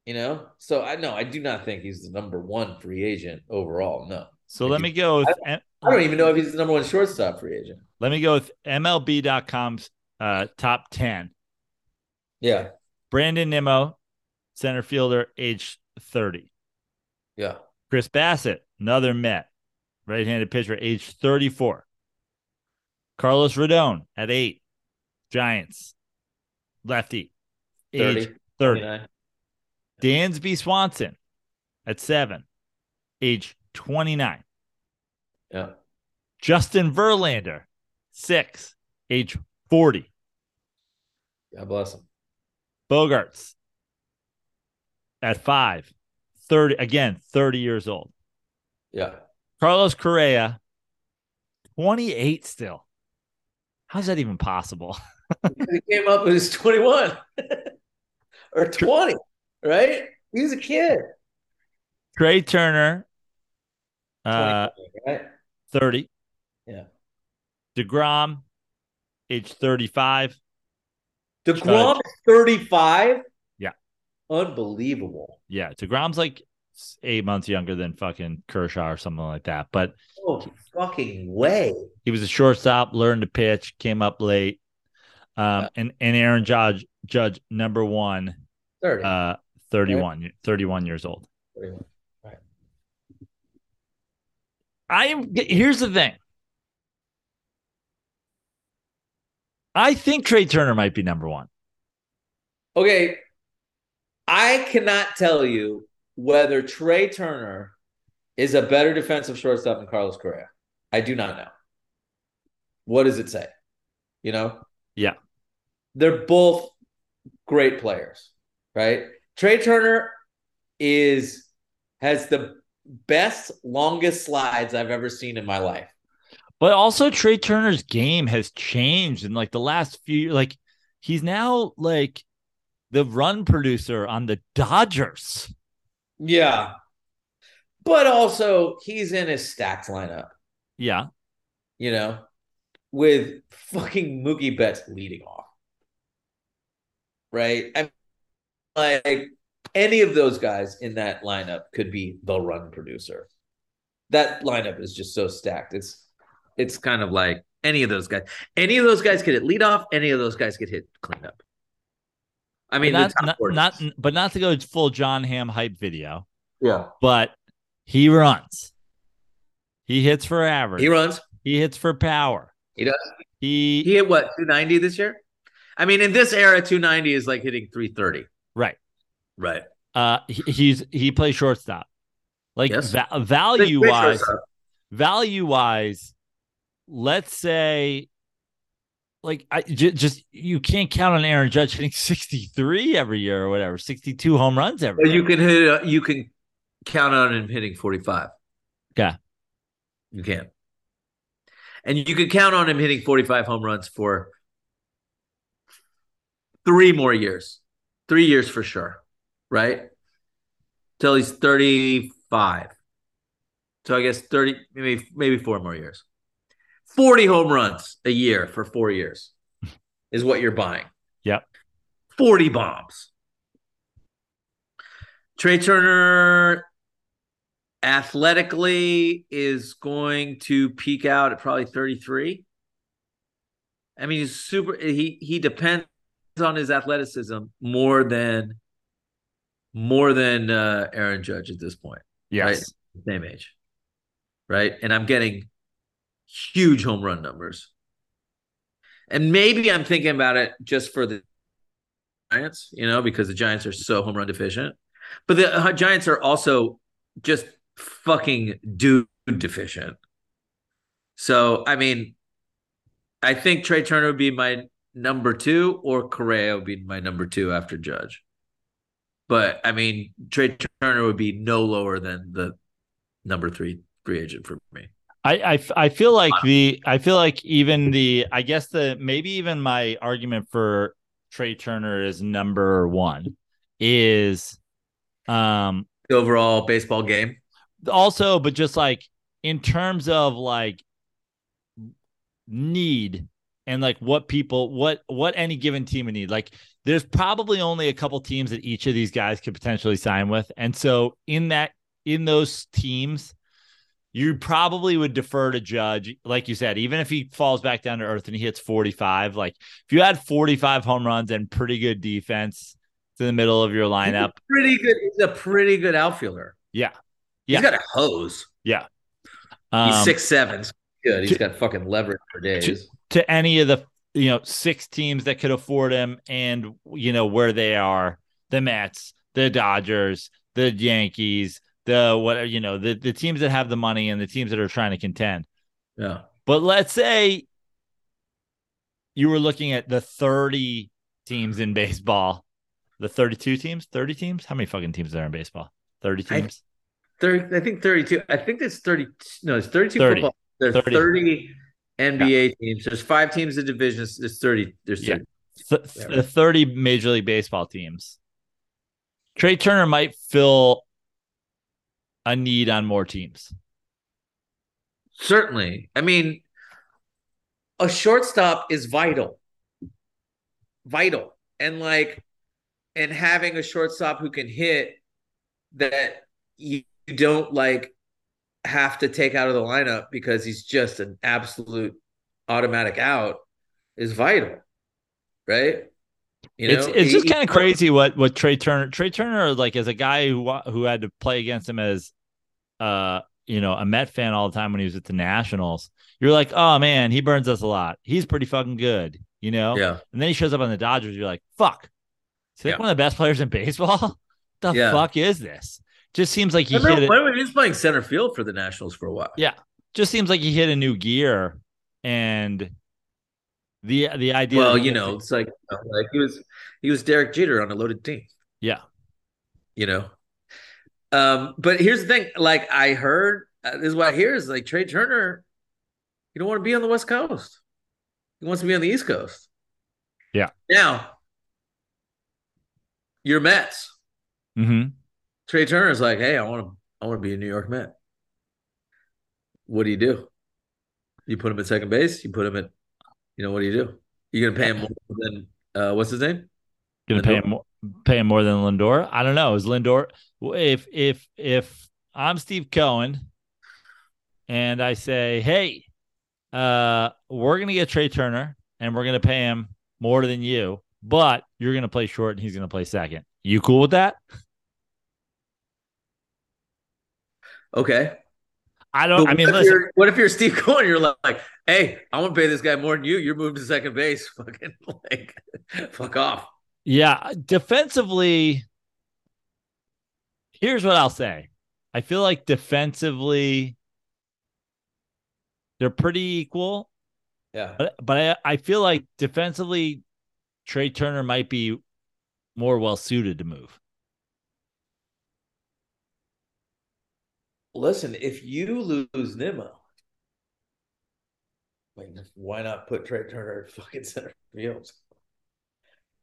You know, so I know I do not think he's the number one free agent overall. No. So let me go. With, I, I, don't even know if he's the number one shortstop free agent. Let me go with MLB.com's uh, top ten. Yeah. Brandon Nimmo, center fielder, age thirty. Yeah. Chris Bassitt, another Met, right-handed pitcher, age thirty-four. Carlos Rodon at eight, Giants, lefty, age 30. 30. Dansby Swanson at seven, age 29. Yeah. Justin Verlander, six, age 40. God bless him. Bogaerts at five, 30, again, 30 years old. Yeah. Carlos Correa, 28 still. How's that even possible? he came up he 21 or 20 right? He was a kid. Trea Turner, uh, right? 30. Yeah. DeGrom, age 35. DeGrom, 35? Yeah. Unbelievable. Yeah. DeGrom's like eight months younger than fucking Kershaw or something like that. But oh, fucking way. He was a shortstop, learned to pitch, came up late. Um, yeah. and, and Aaron Judge, Judge number one, 30. Uh, 31, right. 31 years old. 31. Right. I am here's the thing. I think Trea Turner might be number one. Okay. I cannot tell you whether Trea Turner is a better defensive shortstop than Carlos Correa. I do not know. What does it say? You know? Yeah. They're both great players, right? Trea Turner is has the best longest slides I've ever seen in my life. But also Trea Turner's game has changed in like the last few like he's now like the run producer on the Dodgers. Yeah. But also he's in his stacked lineup. Yeah. You know, with fucking Mookie Betts leading off. Right? I like any of those guys in that lineup could be the run producer. That lineup is just so stacked. It's it's kind of like any of those guys. Any of those guys could hit lead off. Any of those guys could hit cleanup. I mean, not, not, not, but not to go full John Ham hype video. Yeah, but he runs. He hits for average. He runs. He hits for power. He does. He he hit what 290 this year. I mean, in this era, 290 is like hitting 330. Right. Right. Uh, he, he's he plays shortstop. Like yes. va- value wise, value wise, let's say, like I j- just you can't count on Aaron Judge hitting sixty three every year or whatever, sixty two home runs every. Well, you can hit. Uh, you can count on him hitting forty five. Yeah, you can, and you can count on him hitting forty five home runs for three more years three years for sure, right? Till he's 35. So I guess 30, maybe maybe four more years. 40 home runs a year for four years is what you're buying. Yep. 40 bombs. Trea Turner athletically is going to peak out at probably 33. I mean, he's super he he depends on his athleticism more than more than uh, Aaron Judge at this point. Yes. Right? Same age. Right. And I'm getting huge home run numbers. And maybe I'm thinking about it just for the Giants, you know, because the Giants are so home run deficient. But the uh, Giants are also just fucking dude deficient. So, I mean, I think Trea Turner would be my number two, or Correa would be my number two after Judge. But I mean, Trea Turner would be no lower than the number three free agent for me. I, I, I feel like the I feel like even the I guess the maybe even my argument for Trea Turner is number one is um the overall baseball game. Also, but just like in terms of like need and like what people what what any given team would need. Like there's probably only a couple teams that each of these guys could potentially sign with. And so in that in those teams, you probably would defer to Judge, like you said, even if he falls back down to earth and he hits 45. Like if you had 45 home runs and pretty good defense to the middle of your lineup, pretty good. He's a pretty good outfielder. Yeah, yeah. He's got a hose. Yeah, um, he's six seven. Good. He's to, got fucking leverage for days. To, to any of the you know six teams that could afford him, and you know where they are: the Mets, the Dodgers, the Yankees the what you know the the teams that have the money and the teams that are trying to contend. Yeah. But let's say you were looking at the 30 teams in baseball, the 32 teams, 30 teams. How many fucking teams are there in baseball? 30 teams. I, 30, I think 32. I think it's 30. No, it's 32 30. football. There's 30, 30 NBA yeah. teams. There's five teams in divisions. There's 30. There's 30. Yeah. Th- 30 Major League Baseball teams. Trea Turner might fill a need on more teams. Certainly. I mean, a shortstop is vital. Vital. And like, and having a shortstop who can hit that you don't like have to take out of the lineup because he's just an absolute automatic out is vital. Right? You know, it's it's just kind of crazy what what Trea Turner Trea Turner like as a guy who who had to play against him as uh you know a Met fan all the time when he was at the Nationals. You're like, oh man, he burns us a lot. He's pretty fucking good, you know. Yeah. And then he shows up on the Dodgers. You're like, fuck. Is he yeah. like one of the best players in baseball? the yeah. fuck is this? Just seems like he Remember, hit. It. He was playing center field for the Nationals for a while. Yeah, just seems like he hit a new gear, and the the idea. Well, you know, it's like like he was he was Derek Jeter on a loaded team. Yeah, you know. Um, but here's the thing: like I heard, uh, this is what I hear is like Trea Turner. You don't want to be on the West Coast. He wants to be on the East Coast. Yeah. Now, your Mets. Mm-hmm. Trea Turner's like, hey, I want to, I want to be a New York Met. What do you do? You put him at second base. You put him at you know, what do you do? You're gonna pay him more than uh, what's his name? Gonna Lindor? pay him more, pay him more than Lindor? I don't know. Is Lindor if if if I'm Steve Cohen and I say, hey, uh, we're gonna get Trea Turner and we're gonna pay him more than you, but you're gonna play short and he's gonna play second. You cool with that? Okay. I don't. I mean, listen. What if you're Steve Cohen? You're like, hey, I want to pay this guy more than you. You're moving to second base. Fucking like, fuck off. Yeah, defensively. Here's what I'll say. I feel like defensively, they're pretty equal. Yeah, but, but I, I feel like defensively, Trea Turner might be more well suited to move. Listen, if you lose Nimmo, like why not put Trea Turner at fucking center field?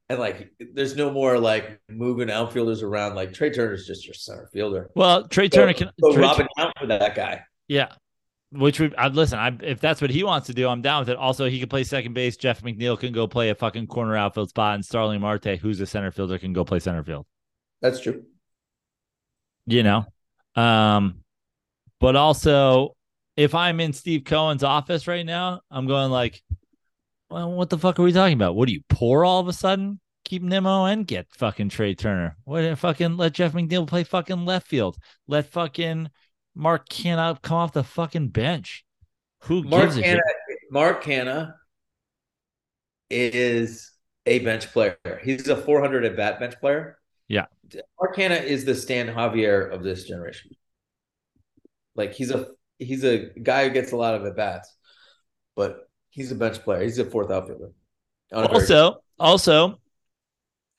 And like, there's no more like moving outfielders around. Like Trea Turner's just your center fielder. Well, Trea Turner can so Robin out for that guy. Yeah, which would I'd listen. I if that's what he wants to do, I'm down with it. Also, he can play second base. Jeff McNeil can go play a fucking corner outfield spot, and Starling Marte, who's a center fielder, can go play center field. That's true. You know, um, but also, if I'm in Steve Cohen's office right now, I'm going like, well, what the fuck are we talking about? What do you pour all of a sudden? Keep Nimmo and get fucking Trea Turner. What uh, fucking let Jeff McNeil play fucking left field? Let fucking Mark Canha come off the fucking bench. Who Mark gives a Canha, Mark Canha is a bench player. He's a 400 at bat bench player. Yeah. Mark Canha is the Stan Javier of this generation. Like he's a he's a guy who gets a lot of at bats, but he's a bench player. He's a fourth outfielder. Also, also,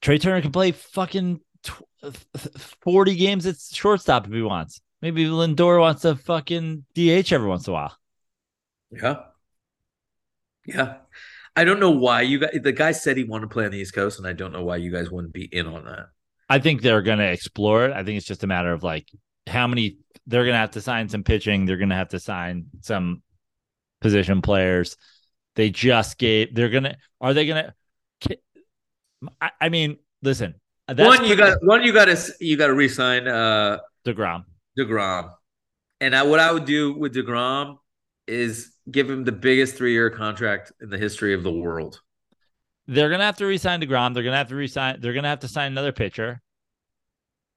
Trea Turner can play fucking forty games at shortstop if he wants. Maybe Lindor wants to fucking DH every once in a while. Yeah, yeah. I don't know why you guys. The guy said he wanted to play on the East Coast, and I don't know why you guys wouldn't be in on that. I think they're going to explore it. I think it's just a matter of like how many they're going to have to sign some pitching. They're going to have to sign some position players. They just gave. They're gonna. Are they gonna? I, I mean, listen. one you got one you got to you got to resign uh Degrom. Degrom, and I, what I would do with Degrom is give him the biggest three year contract in the history of the world. They're gonna have to resign Degrom. They're gonna have to resign. They're gonna have to sign another pitcher.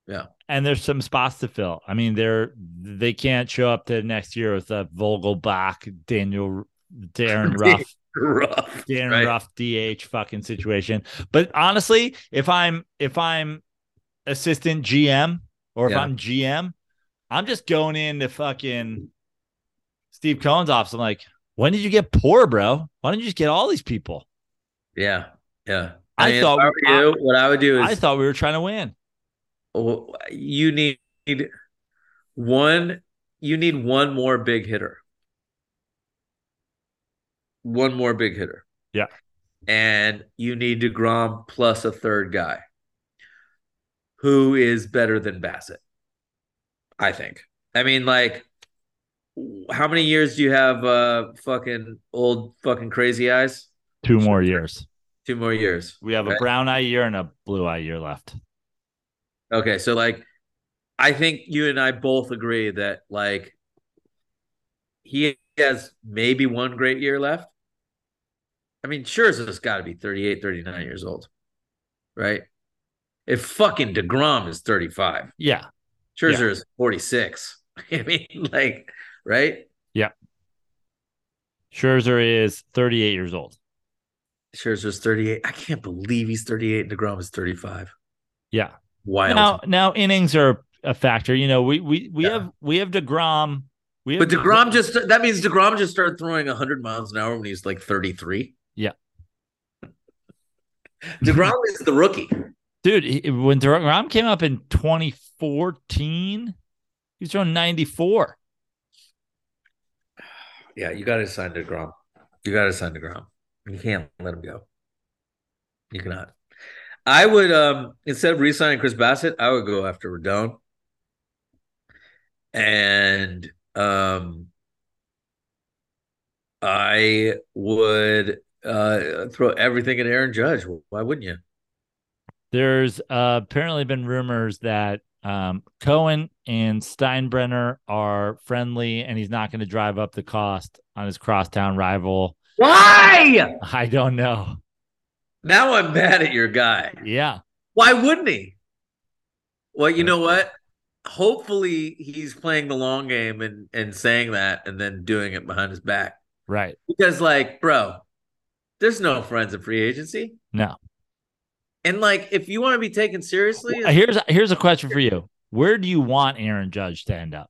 Yeah, and there's some spots to fill. I mean, they're they can't show up to next year with a Vogelbach, Daniel, Darin Ruf, rough, Darin right. Ruf DH fucking situation. But honestly, if I'm if I'm assistant GM or if yeah. I'm GM, I'm just going into fucking Steve Cohen's office. I'm like, when did you get poor, bro? Why don't you just get all these people? Yeah, yeah. I, I mean, thought you, I, what I would do is I thought we were trying to win. You need one. You need one more big hitter. One more big hitter. Yeah. And you need Degrom plus a third guy who is better than Bassitt I think. I mean, like, how many years do you have uh fucking old fucking crazy eyes? Two more years. Two more years. We have right? a brown eye year and a blue eye year left. Okay, so like I think you and I both agree that like he has maybe one great year left. I mean, Scherzer's got to be 38, 39 years old, right? If fucking DeGrom is 35. Yeah. Scherzer yeah. is 46. I mean, like, right? Yeah. Scherzer is 38 years old. Scherzer's 38. I can't believe he's 38 and DeGrom is 35. Yeah. Wild. Now, now innings are a factor. You know, we we we yeah. have we have DeGrom. We have but DeGrom just that means DeGrom just started throwing 100 miles an hour when he's like 33. Yeah. DeGrom is the rookie. Dude, when DeGrom came up in 2014, he was throwing 94. Yeah, you got to sign DeGrom. You got to sign DeGrom. You can't let him go. You cannot. I would um instead of re-signing Chris Bassitt, I would go after Rodon. And um I would uh throw everything at Aaron Judge. Why wouldn't you? There's uh, apparently been rumors that um, Cohen and Steinbrenner are friendly, and he's not going to drive up the cost on his crosstown rival. Why? I don't know. Now I'm mad at your guy. Yeah. Why wouldn't he? Well, you know what? Hopefully he's playing the long game and and saying that and then doing it behind his back. Right. Because like, bro, there's no friends in free agency. No. And like, if you want to be taken seriously, here's here's a question for you: Where do you want Aaron Judge to end up?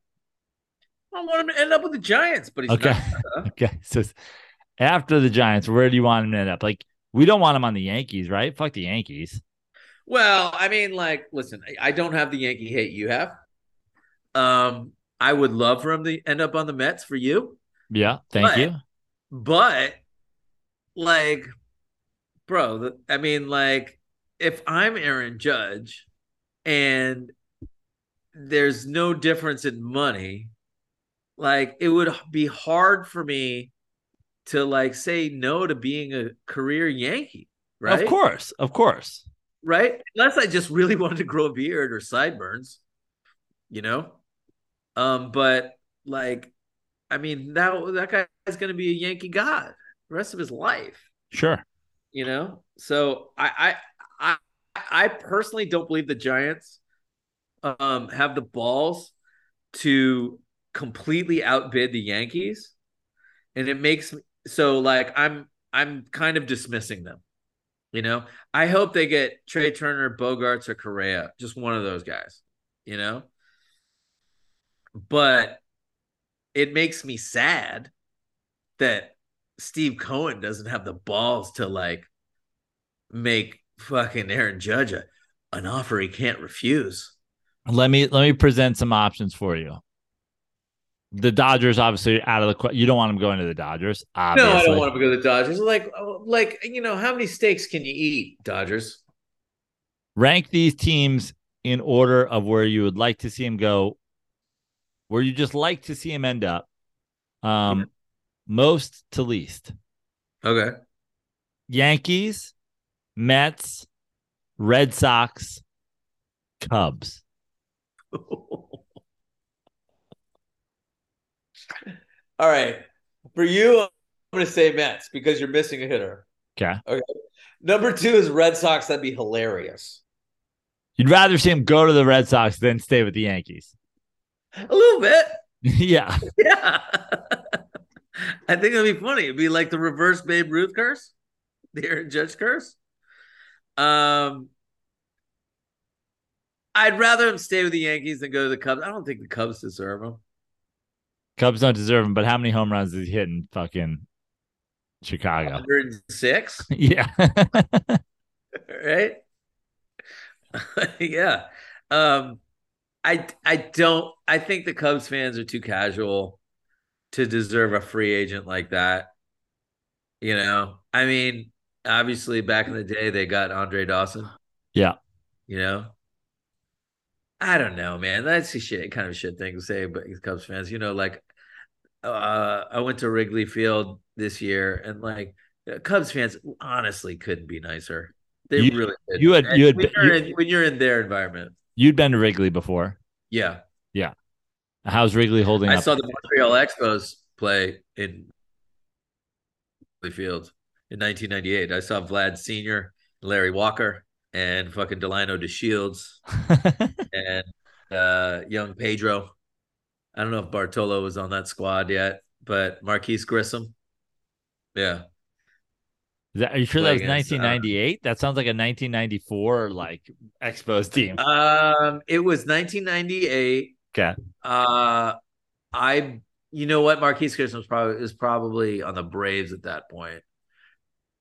I want him to end up with the Giants, but he's okay. Not, okay, so after the Giants, where do you want him to end up? Like, we don't want him on the Yankees, right? Fuck the Yankees. Well, I mean, like, listen, I don't have the Yankee hate you have. Um, I would love for him to end up on the Mets for you. Yeah, thank but, you. But, like, bro, I mean, like, if I'm Aaron Judge and there's no difference in money, like it would be hard for me to like say no to being a career Yankee, right? Of course, of course. Right? Unless I just really wanted to grow a beard or sideburns, you know? Um, but like, I mean, that that guy's gonna be a Yankee god the rest of his life. Sure. You know, so I I I personally don't believe the Giants um, have the balls to completely outbid the Yankees, and it makes so like I'm I'm kind of dismissing them. You know, I hope they get Trea Turner, Bogaerts, or Correa, just one of those guys. You know, but it makes me sad that Steve Cohen doesn't have the balls to like make fucking Aaron Judge a, an offer he can't refuse. Let me let me present some options for you. The Dodgers obviously out of the question. You don't want them going to the Dodgers. Obviously. No, I don't want them to go to the Dodgers. Like, like you know, how many steaks can you eat, Dodgers? Rank these teams in order of where you would like to see him go, where you just like to see him end up. Um, yeah. most to least. Okay. Yankees, Mets, Red Sox, Cubs. All right. For you, I'm going to say Mets because you're missing a hitter. Okay. Okay. Number two is Red Sox. That'd be hilarious. You'd rather see him go to the Red Sox than stay with the Yankees. A little bit. yeah. Yeah. I think it'd be funny. It'd be like the reverse Babe Ruth curse, the Aaron Judge curse. Um, I'd rather him stay with the Yankees than go to the Cubs. I don't think the Cubs deserve him. Cubs don't deserve him, but how many home runs did he hit in fucking Chicago? 106. Yeah. right? yeah. Um, I I don't I think the Cubs fans are too casual to deserve a free agent like that. You know, I mean, obviously back in the day they got Andre Dawson. Yeah. You know, I don't know, man. That's a shit kind of shit thing to say, but Cubs fans, you know, like uh, I went to Wrigley Field this year, and like Cubs fans, honestly, couldn't be nicer. They You- really did. you had- you had- when, you're you- in, when you're in their environment. You'd been to Wrigley before. Yeah, Yeah. How's Wrigley holding I up? saw the Montreal Expos play in Wrigley Field in 1998. I saw Vlad Senior, Larry Walker, and fucking Delino DeShields and uh, young Pedro. I don't know if Bartolo was on that squad yet, but Marquis Grissom. Yeah. Is that- are you sure that was against, uh, 1998? that sounds like a 1994 like Expos team. Um, it was 1998. Okay. Uh, I, you know what, Marquis Grissom was probably is probably on the Braves at that point,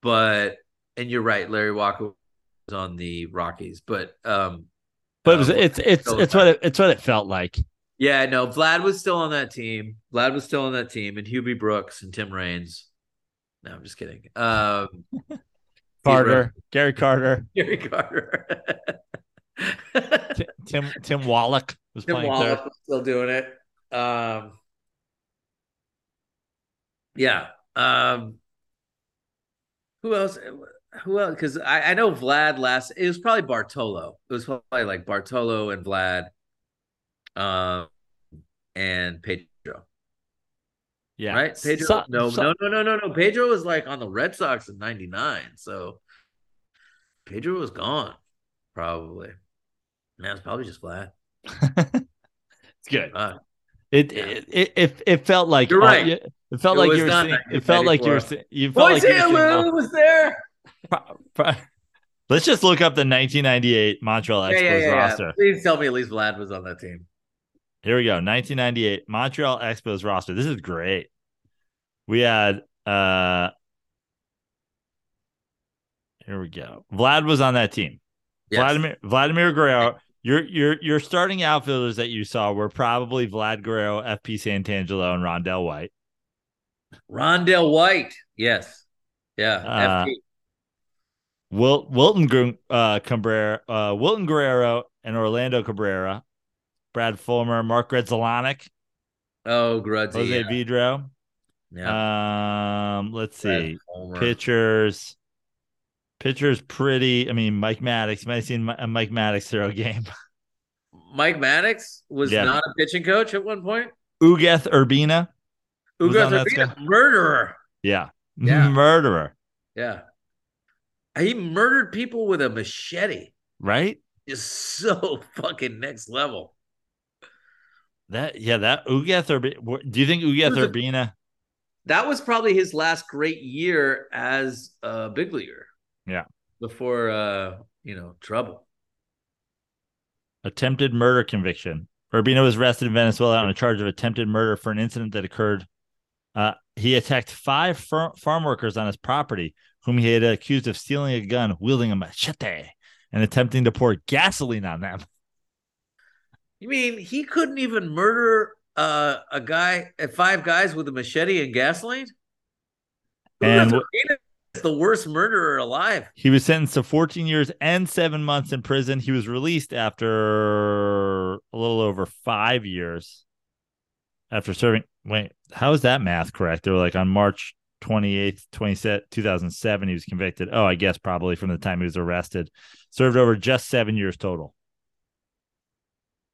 but and you're right, Larry Walker on the Rockies, but um, But it was, uh, it's it's it's what it, it's what it felt like. yeah, no, Vlad was still on that team. Vlad was still on that team, and Hubie Brooks and Tim Raines. No, I'm just kidding. Um, Carter, Gary Carter, Gary Carter. Tim Tim Wallach was Tim playing Wallach third. was still doing it. Um, yeah. Um, who else? Who else? Because I, I know Vlad last. It was probably Bartolo. It was probably like Bartolo and Vlad, um, and Pedro. Yeah. Right? Pedro. So- no, so- no, no, no, no, no. Pedro was like on the Red Sox in '99. So Pedro was gone, probably. Man, it's probably just Vlad. it's good. Uh, It, Yeah. it it it it felt like You're right. yeah, It felt It like you were seeing, it felt like you were 1994. you felt like you were seeing was there. Let's just look up the 1998 Montreal Expos yeah, yeah, yeah. roster. Please tell me at least Vlad was on that team. Here we go. 1998 Montreal Expos roster. This is great. We had uh here we go. Vlad was on that team. Yes. Vladimir Vladimir Guerrero. Your your your starting outfielders that you saw were probably Vlad Guerrero, FP Santangelo, and Rondell White. Rondell White. Yes. Yeah. Uh, FP. Wil- Wilton uh, Cabrera, uh, Wilton Guerrero, and Orlando Cabrera. Brad Fullmer, Mark Grudzielanek, Oh, Grudzy. Jose yeah. Vidro. yeah. Um, let's see. Pitchers. Pitchers pretty. I mean, Mike Maddux. You might have seen a Mike Maddux throw a game. Mike Maddux was Yeah. not a pitching coach at one point. Ugueth Urbina. Ugo Urbina, murderer. Yeah. Yeah. Murderer. Yeah. He murdered people with a machete. Right? Just so fucking next level. That yeah, that Ugueth. Do you think Ugueth Urbina? That was probably his last great year as a big leaguer. Yeah. Before uh, you know, trouble. attempted murder conviction. Urbina was arrested in Venezuela on a charge of attempted murder for an incident that occurred. Uh, he attacked five far- farm workers on his property, whom he had accused of stealing a gun, wielding a machete, and attempting to pour gasoline on them. You mean he couldn't even murder uh, a guy, uh, five guys with a machete and gasoline? And Ugo wh- Urbina is the worst murderer alive. He was sentenced to 14 years and seven months in prison. He was released after a little over five years after serving. Wait, how is that math correct? They were like on March 28th, 2007. He was convicted. Oh, I guess probably from the time he was arrested. Served over just seven years total.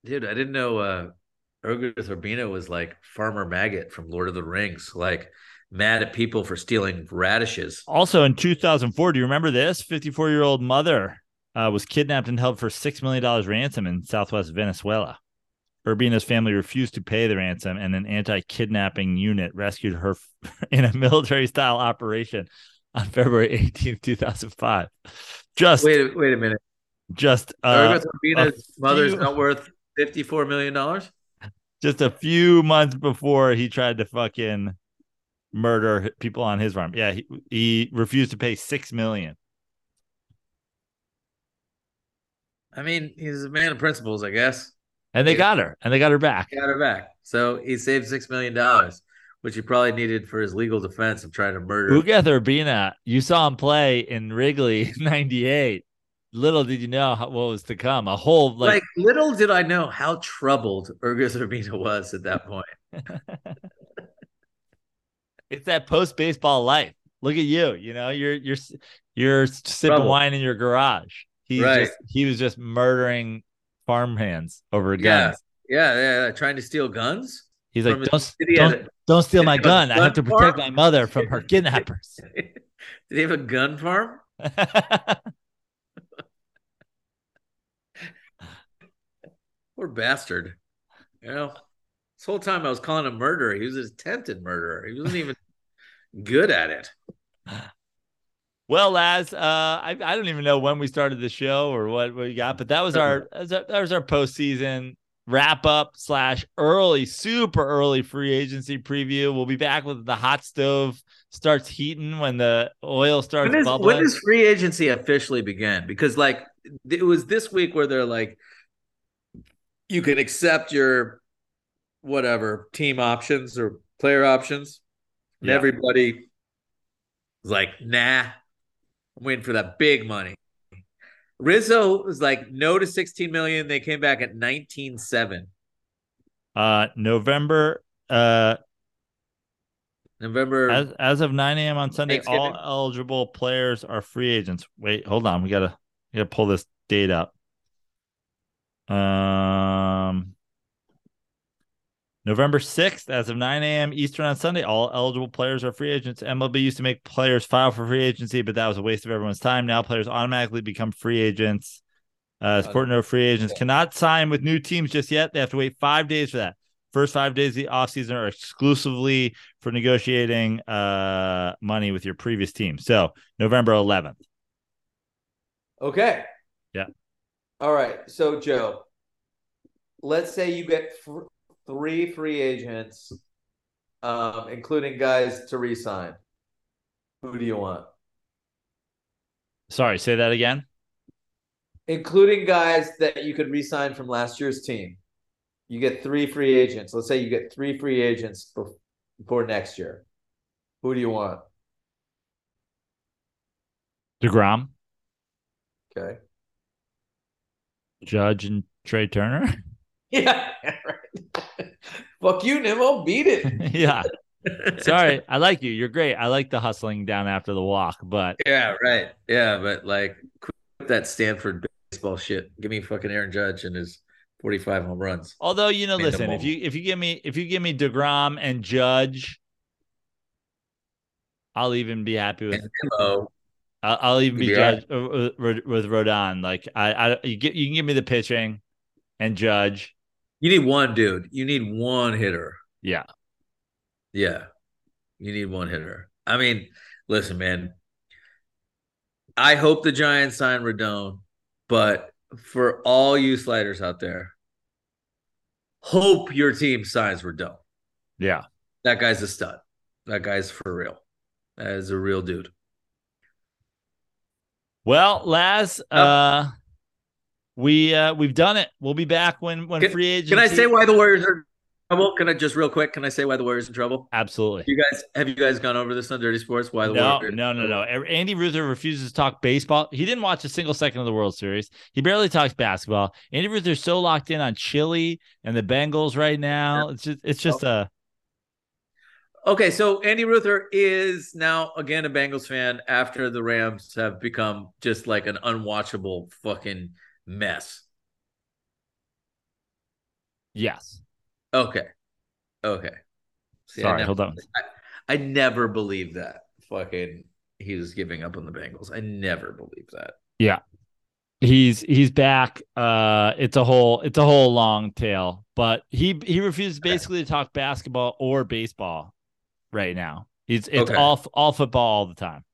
Dude, I didn't know uh Urgus Urbina was like Farmer Maggot from Lord of the Rings, like mad at people for stealing radishes. Also in 2004, do you remember this? 54 year old mother uh, was kidnapped and held for $6 million ransom in southwest Venezuela. Urbina's family refused to pay the ransom, and an anti kidnapping unit rescued her in a military style operation on February 18, 2005. Just wait, wait a minute. Just uh, Urbina's mother's few, not worth $54 million? Just a few months before he tried to fucking murder people on his farm. Yeah, he, he refused to pay six million. I mean, he's a man of principles, I guess. And they got her, and they got her back. Got her back. So he saved six million dollars, which he probably needed for his legal defense of trying to murder. Ugueth Urbina, you saw him play in Wrigley '98. Little did you know how, what was to come. A whole like, like little did I know how troubled Ugueth Urbina was at that point. it's that post baseball life. Look at you. You know, you're you're you're sipping Trouble. wine in your garage. He's right. just he was just murdering farm hands over guns. Yeah, yeah, yeah. Trying to steal guns. He's like, don't don't, don't steal my gun. gun. I have to protect farm? my mother from her kidnappers. Did he have a gun farm? Poor bastard. You know. This whole time I was calling him a murderer. He was an attempted murderer. He wasn't even good at it. Well, Laz, uh, I, I don't even know when we started the show or what we got, but that was our that was our postseason wrap up slash early, super early free agency preview. We'll be back with the hot stove starts heating when the oil starts when is, bubbling. When does free agency officially begin? Because like it was this week where they're like, you can accept your whatever team options or player options. And yeah. everybody was like, nah, I'm waiting for that big money. Rizzo was like no to 16 million. They came back at 19.7. Uh November uh November as as of 9 a.m. on Sunday, all eligible players are free agents. Wait, hold on. We gotta we gotta pull this date up. Um November 6th, as of 9 a.m. Eastern on Sunday, all eligible players are free agents. MLB used to make players file for free agency, but that was a waste of everyone's time. Now players automatically become free agents. Uh, support no free agents cannot sign with new teams just yet. They have to wait five days for that. First five days of the offseason are exclusively for negotiating uh, money with your previous team. So November 11th. Okay. Yeah. All right. So, Joe, let's say you get fr- three free agents, um, including guys to resign. Who do you want? Sorry, say that again. Including guys that you could resign from last year's team. You get three free agents. Let's say you get three free agents before next year. Who do you want? DeGrom. Okay. Judge and Trea Turner. Yeah, right. Fuck you, Nimmo. Beat it. yeah. Sorry, I like you. You're great. I like the hustling down after the walk, but yeah, right. Yeah, but like quit that Stanford baseball shit. Give me fucking Aaron Judge and his 45 home runs. Although you know, listen, if you if you give me if you give me Degrom and Judge, I'll even be happy with. I'll, I'll, even be, be judged right. with, with Rodon. Like I, I, you get you can give me the pitching and Judge. You need one dude. You need one hitter. Yeah. Yeah. You need one hitter. I mean, listen, man. I hope the Giants sign Rodon, but for all you sliders out there, hope your team signs Rodon. Yeah. That guy's a stud. That guy's for real. That is a real dude. Well, Laz, uh, we uh we've done it. We'll be back when when can, free agents. Can I say why the Warriors are trouble? Can I just real quick? Can I say why the Warriors in trouble? Absolutely. You guys have you guys gone over this on Dirty Sports? Why the no, Warriors? No, no, no. Andy Ruther refuses to talk baseball. He didn't watch a single second of the World Series. He barely talks basketball. Andy Ruther's so locked in on Chile and the Bengals right now. It's just it's just a. Okay, so Andy Ruther is now again a Bengals fan after the Rams have become just like an unwatchable fucking mess. Yes. Okay. Okay. See, Sorry, hold on. I, I never believed that fucking he was giving up on the Bengals. I never believed that. Yeah. He's he's back. Uh it's a whole it's a whole long tail, but he he refuses basically to talk basketball or baseball right now. He's it's okay. all all football all the time.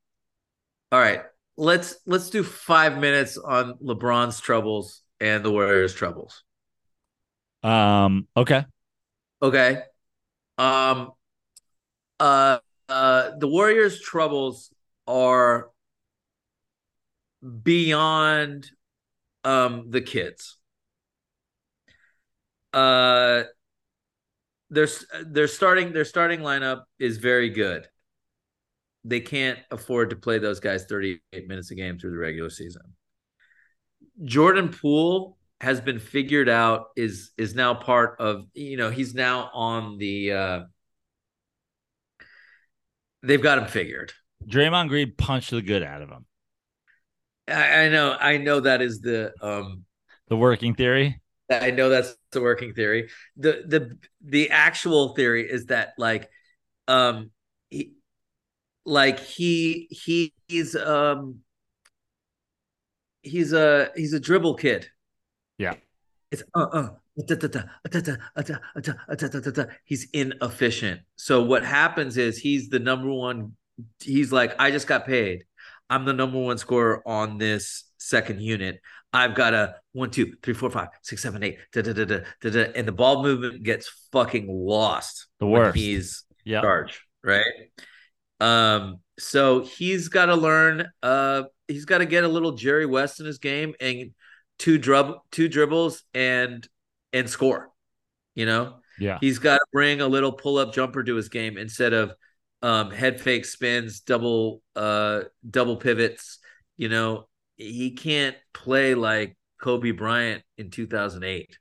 All right. Let's let's do 5 minutes on LeBron's troubles and the Warriors troubles. Um okay. Okay. Um uh uh the Warriors troubles are beyond um the kids. Uh their their starting their starting lineup is very good. They can't afford to play those guys 38 minutes a game through the regular season. Jordan Poole has been figured out is is now part of you know he's now on the uh they've got him figured. Draymond Green punched the good out of him. I, I know, I know that is the um the working theory. I know that's the working theory. The the the actual theory is that like um he like he he he's um he's a he's a dribble kid. Yeah. It's uh uh he's inefficient. So what happens is he's the number one he's like I just got paid. I'm the number one scorer on this second unit. I've got a one, two, three, four, five, six, seven, eight, da, da, da, da, da, da, and the ball movement gets fucking lost. The worst. he's yeah. charge, right? Um, so he's got to learn. Uh, he's got to get a little Jerry West in his game and two drub, two dribbles and and score. You know, yeah. He's got to bring a little pull up jumper to his game instead of um, head fake spins, double uh, double pivots. You know, he can't play like Kobe Bryant in 2008.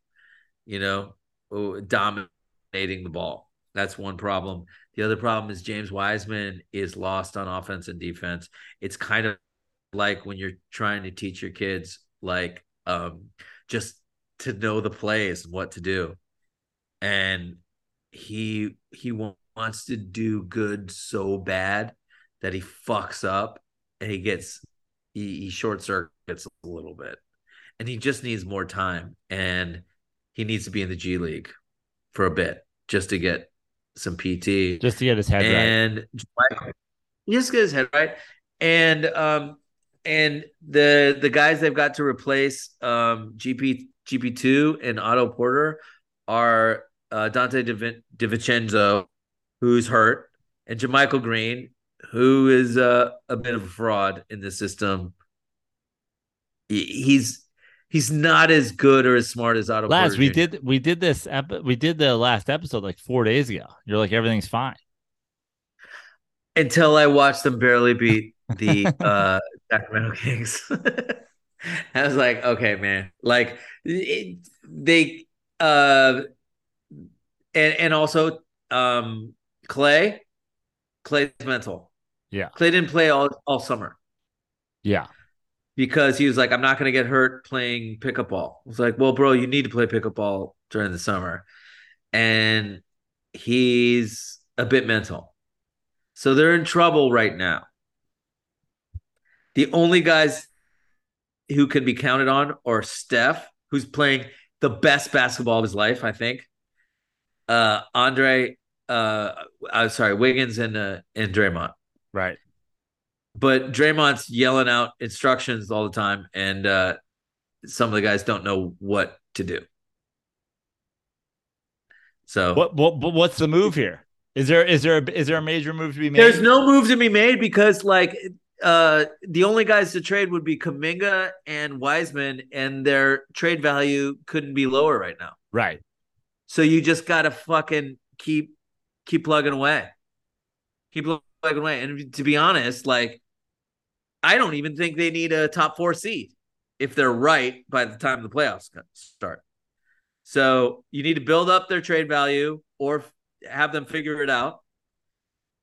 You know, oh, dominating the ball. That's one problem. The other problem is James Wiseman is lost on offense and defense. It's kind of like when you're trying to teach your kids like um just to know the plays and what to do. And he he wants to do good so bad that he fucks up and he gets he, he short circuits a little bit and he just needs more time and he needs to be in the G League for a bit just to get some PT just to get his head right and right. just get his head right and um and the the guys they've got to replace um GP GP2 and Otto Porter are uh, Donte DiVincenzo who's hurt, and JaMychal Green, who is uh, a bit of a fraud in the system. He's he's not as good or as smart as Otto. Last we did we did this epi- we did the last episode like four days ago. You're like everything's fine until I watched them barely beat the uh, Sacramento Kings. I was like, okay, man, like it, they uh and and also um Klay, Klay's mental. Yeah. Klay didn't play all, all summer. Yeah. Because he was like, I'm not going to get hurt playing pickup ball. I was like, well, bro, you need to play pickup ball during the summer. And he's a bit mental. So they're in trouble right now. The only guys who can be counted on are Steph, who's playing the best basketball of his life, I think. Uh, Andre uh I'm sorry, Wiggins and uh and Draymond. Right. But Draymond's yelling out instructions all the time, and uh some of the guys don't know what to do. So what what what's the move here? Is there is there a, is there a major move to be made? There's no move to be made because like uh the only guys to trade would be Kuminga and Wiseman, and their trade value couldn't be lower right now. Right. So you just gotta fucking keep keep plugging away. Keep plugging away. And to be honest, like I don't even think they need a top four seed if they're right by the time the playoffs start. So you need to build up their trade value or have them figure it out.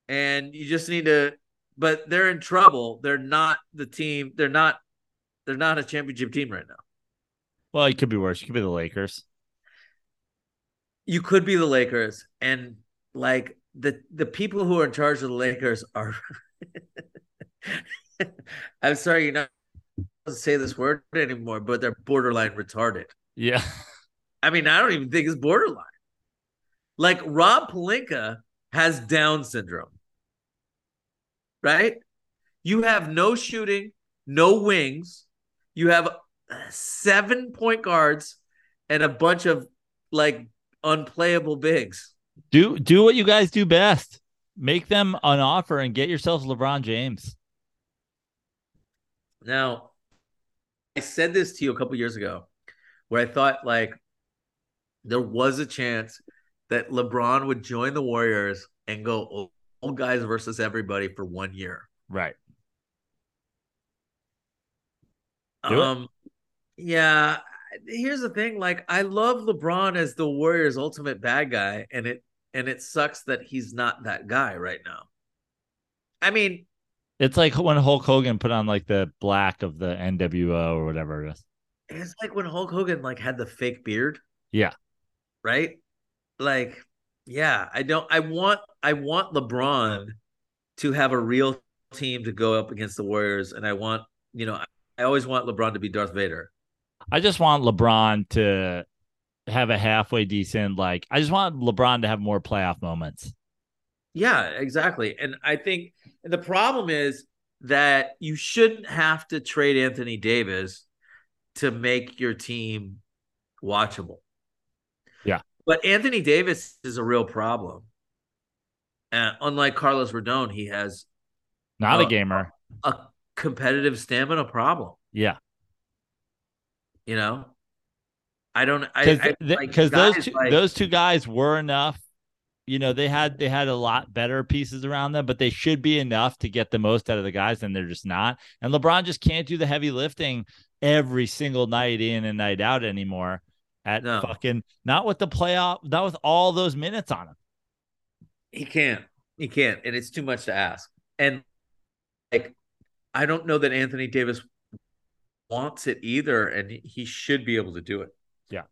and you just need to. But they're in trouble. They're not the team. They're not. They're not a championship team right now. Well, it could be worse. It could be the Lakers. You could be the Lakers, and like the the people who are in charge of the Lakers are. I'm sorry, you're not to say this word anymore, but they're borderline retarded. Yeah. I mean, I don't even think it's borderline. Like Rob Pelinka has Down syndrome, right? You have no shooting, no wings. You have seven point guards and a bunch of like unplayable bigs. Do do what you guys do best. Make them an offer and get yourselves LeBron James. Now, I said this to you a couple years ago where I thought like there was a chance that LeBron would join the Warriors and go all guys versus everybody for one year. Right. Do um it. yeah, here's the thing like I love LeBron as the Warriors ultimate bad guy and it and it sucks that he's not that guy right now. I mean, it's like when Hulk Hogan put on like the black of the NWO or whatever it is. It's like when Hulk Hogan like had the fake beard. Yeah. Right? Like, yeah, I don't I want I want LeBron to have a real team to go up against the Warriors. And I want, you know, I always want LeBron to be Darth Vader. I just want LeBron to have a halfway decent, like I just want LeBron to have more playoff moments. Yeah, exactly. And I think the problem is that you shouldn't have to trade Anthony Davis to make your team watchable. Yeah. But Anthony Davis is a real problem. And unlike Carlos Rodon, he has not a, a gamer, a competitive stamina problem. Yeah. You know, I don't. I because those two like, those two guys were enough you know they had they had a lot better pieces around them, but they should be enough to get the most out of the guys, and they're just not. And LeBron just can't do the heavy lifting every single night in and night out anymore. At no. fucking not with the playoff, not with all those minutes on him. He can't. He can't, and it's too much to ask. And like, I don't know that Anthony Davis wants it either, and he should be able to do it. Yeah.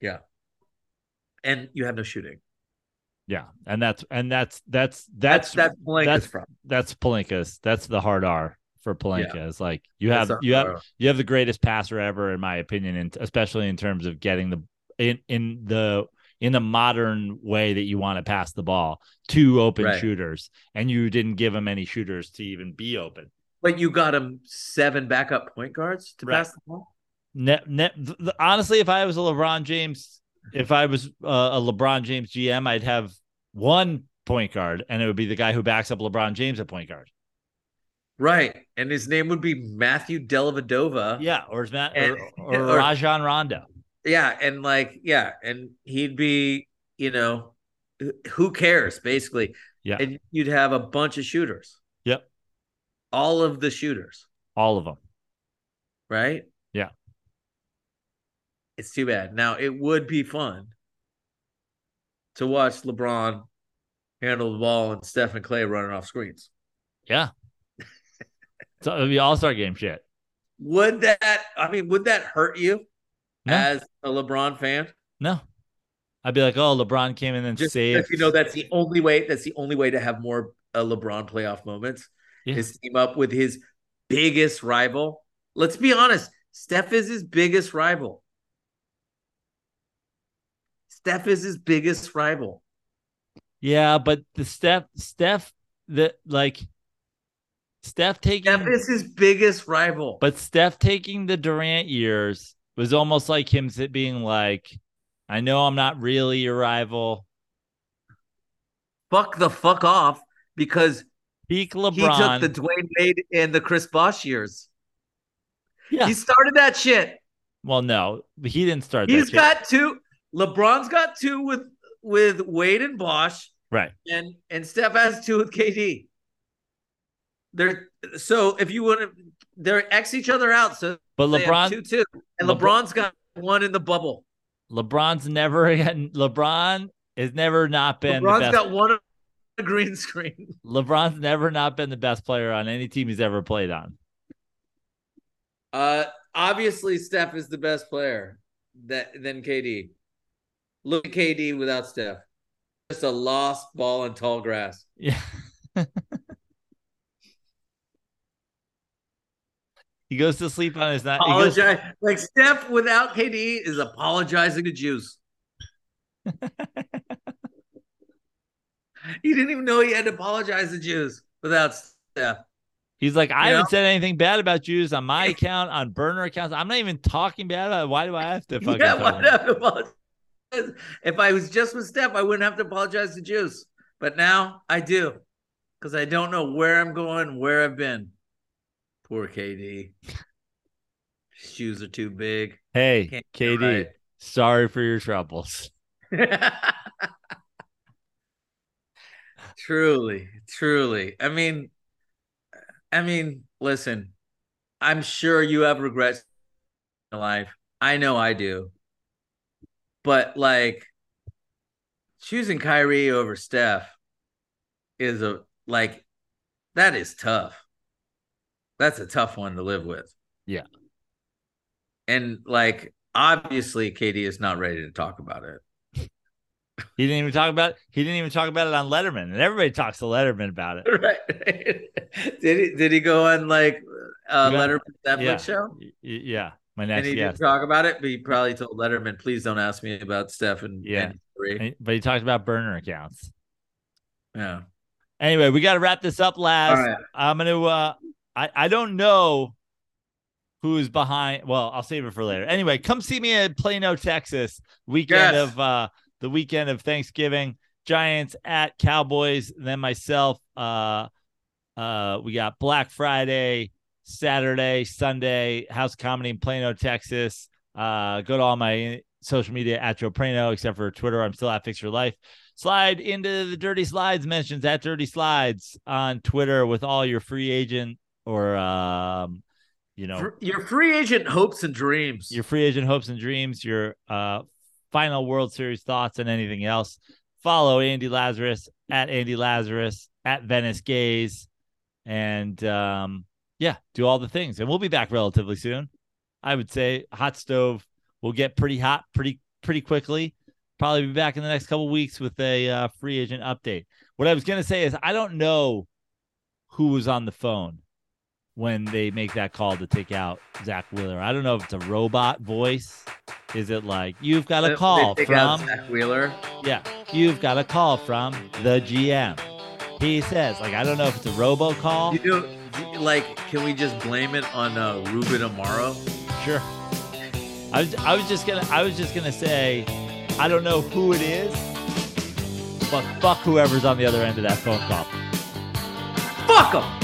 Yeah and you have no shooting. Yeah, and that's and that's that's that's that's that's Pelinka's that's, from. That's Pelinka's. That's the hard R for Pelinka. Yeah. It's like you have you have R. you have the greatest passer ever, in my opinion, and especially in terms of getting the in in the in the modern way that you want to pass the ball two open right. shooters, and you didn't give him any shooters to even be open. But you got him seven backup point guards to right. pass the ball. Honestly, if I was a LeBron James if I was uh, a LeBron James GM, I'd have one point guard, and it would be the guy who backs up LeBron James at point guard. Right, and his name would be Matthew Dellavedova. Yeah, or Matt and, or, or, or Rajon Rondo. Yeah, and like yeah, and he'd be you know who cares basically. Yeah, and you'd have a bunch of shooters. Yep, all of the shooters. All of them. Right. It's too bad. Now it would be fun to watch LeBron handle the ball and Stephen Klay running off screens. Yeah. so it'd be all star game shit. Would that I mean, would that hurt you no. as a LeBron fan? No. I'd be like, oh, LeBron came in and Just saved. You know, that's the only way. That's the only way to have more uh, LeBron playoff moments yeah. is team up with his biggest rival. Let's be honest, Steph is his biggest rival. Steph is his biggest rival. Yeah, but the Steph, Steph, the like, Steph taking Steph is his biggest rival. But Steph taking the Durant years was almost like him being like, "I know I'm not really your rival." Fuck the fuck off because peak LeBron. He took the Dwyane Wade and the Chris Bosh years. Yeah, he started that shit. Well, no, he didn't start. He's got two. LeBron's got two with with Wade and Bosh. Right. And and Steph has two with KD. They're so if you want to they're X each other out. So but LeBron two two. And LeBron, LeBron's got one in the bubble. LeBron's never LeBron has never not been LeBron's got one a green screen. LeBron's never not been the best player on any team he's ever played on. Uh, obviously, Steph is the best player that than KD. Look at KD without Steph. Just a lost ball in tall grass. Yeah. he goes to sleep on his night. Apologize. Goes... Like Steph without KD is apologizing to Juice. he didn't even know he had to apologize to Jews without Steph. He's like, I you haven't know? said anything bad about Jews on my account, on burner accounts. I'm not even talking bad about it. Why do I have to fucking yeah, why do I have to apologize? If I was just with Steph, I wouldn't have to apologize to Jews. But now I do. Because I don't know where I'm going, where I've been. Poor KD. Shoes are too big. Hey, KD, right. sorry for your troubles. truly, truly. I mean, I mean, listen, I'm sure you have regrets in life. I know I do. But like choosing Kyrie over Steph is a like that is tough. That's a tough one to live with. Yeah. And like obviously KD is not ready to talk about it. He didn't even talk about it. he didn't even talk about it on Letterman, and everybody talks to Letterman about it. Right? did he? Did he go on like uh, Letterman Netflix yeah. show? Yeah, my next. And he yes. didn't talk about it, but he probably told Letterman, "Please don't ask me about Steph and yeah." And, but he talked about burner accounts. Yeah. Anyway, we got to wrap this up, last. Right. I'm gonna. uh I I don't know who's behind. Well, I'll save it for later. Anyway, come see me at Plano, Texas, weekend yes. of uh the weekend of Thanksgiving. Giants at Cowboys. Then myself. Uh, uh, we got Black Friday, Saturday, Sunday, House Comedy in Plano, Texas. Uh, go to all my social media at Joe Prano, except for Twitter. I'm still at Fix Your Life. Slide into the Dirty Slides mentions at Dirty Slides on Twitter with all your free agent or um, you know your free agent hopes and dreams. Your free agent hopes and dreams. Your uh final World Series thoughts and anything else. Follow Andy Lazarus at Andy Lazarus at Venice Gaze, and um, yeah, do all the things. And we'll be back relatively soon. I would say hot stove will get pretty hot pretty pretty quickly. Probably be back in the next couple weeks with a uh, free agent update. What I was gonna say is I don't know who was on the phone when they make that call to take out Zack Wheeler. I don't know if it's a robot voice. Is it like you've got a call from Zack Wheeler? Yeah, you've got a call from the GM. He says, like, I don't know if it's a robo call. You know, like, can we just blame it on uh, Ruben Amaro? Sure. I was, I was just gonna, I was just gonna say, I don't know who it is, but fuck whoever's on the other end of that phone call. Fuck them.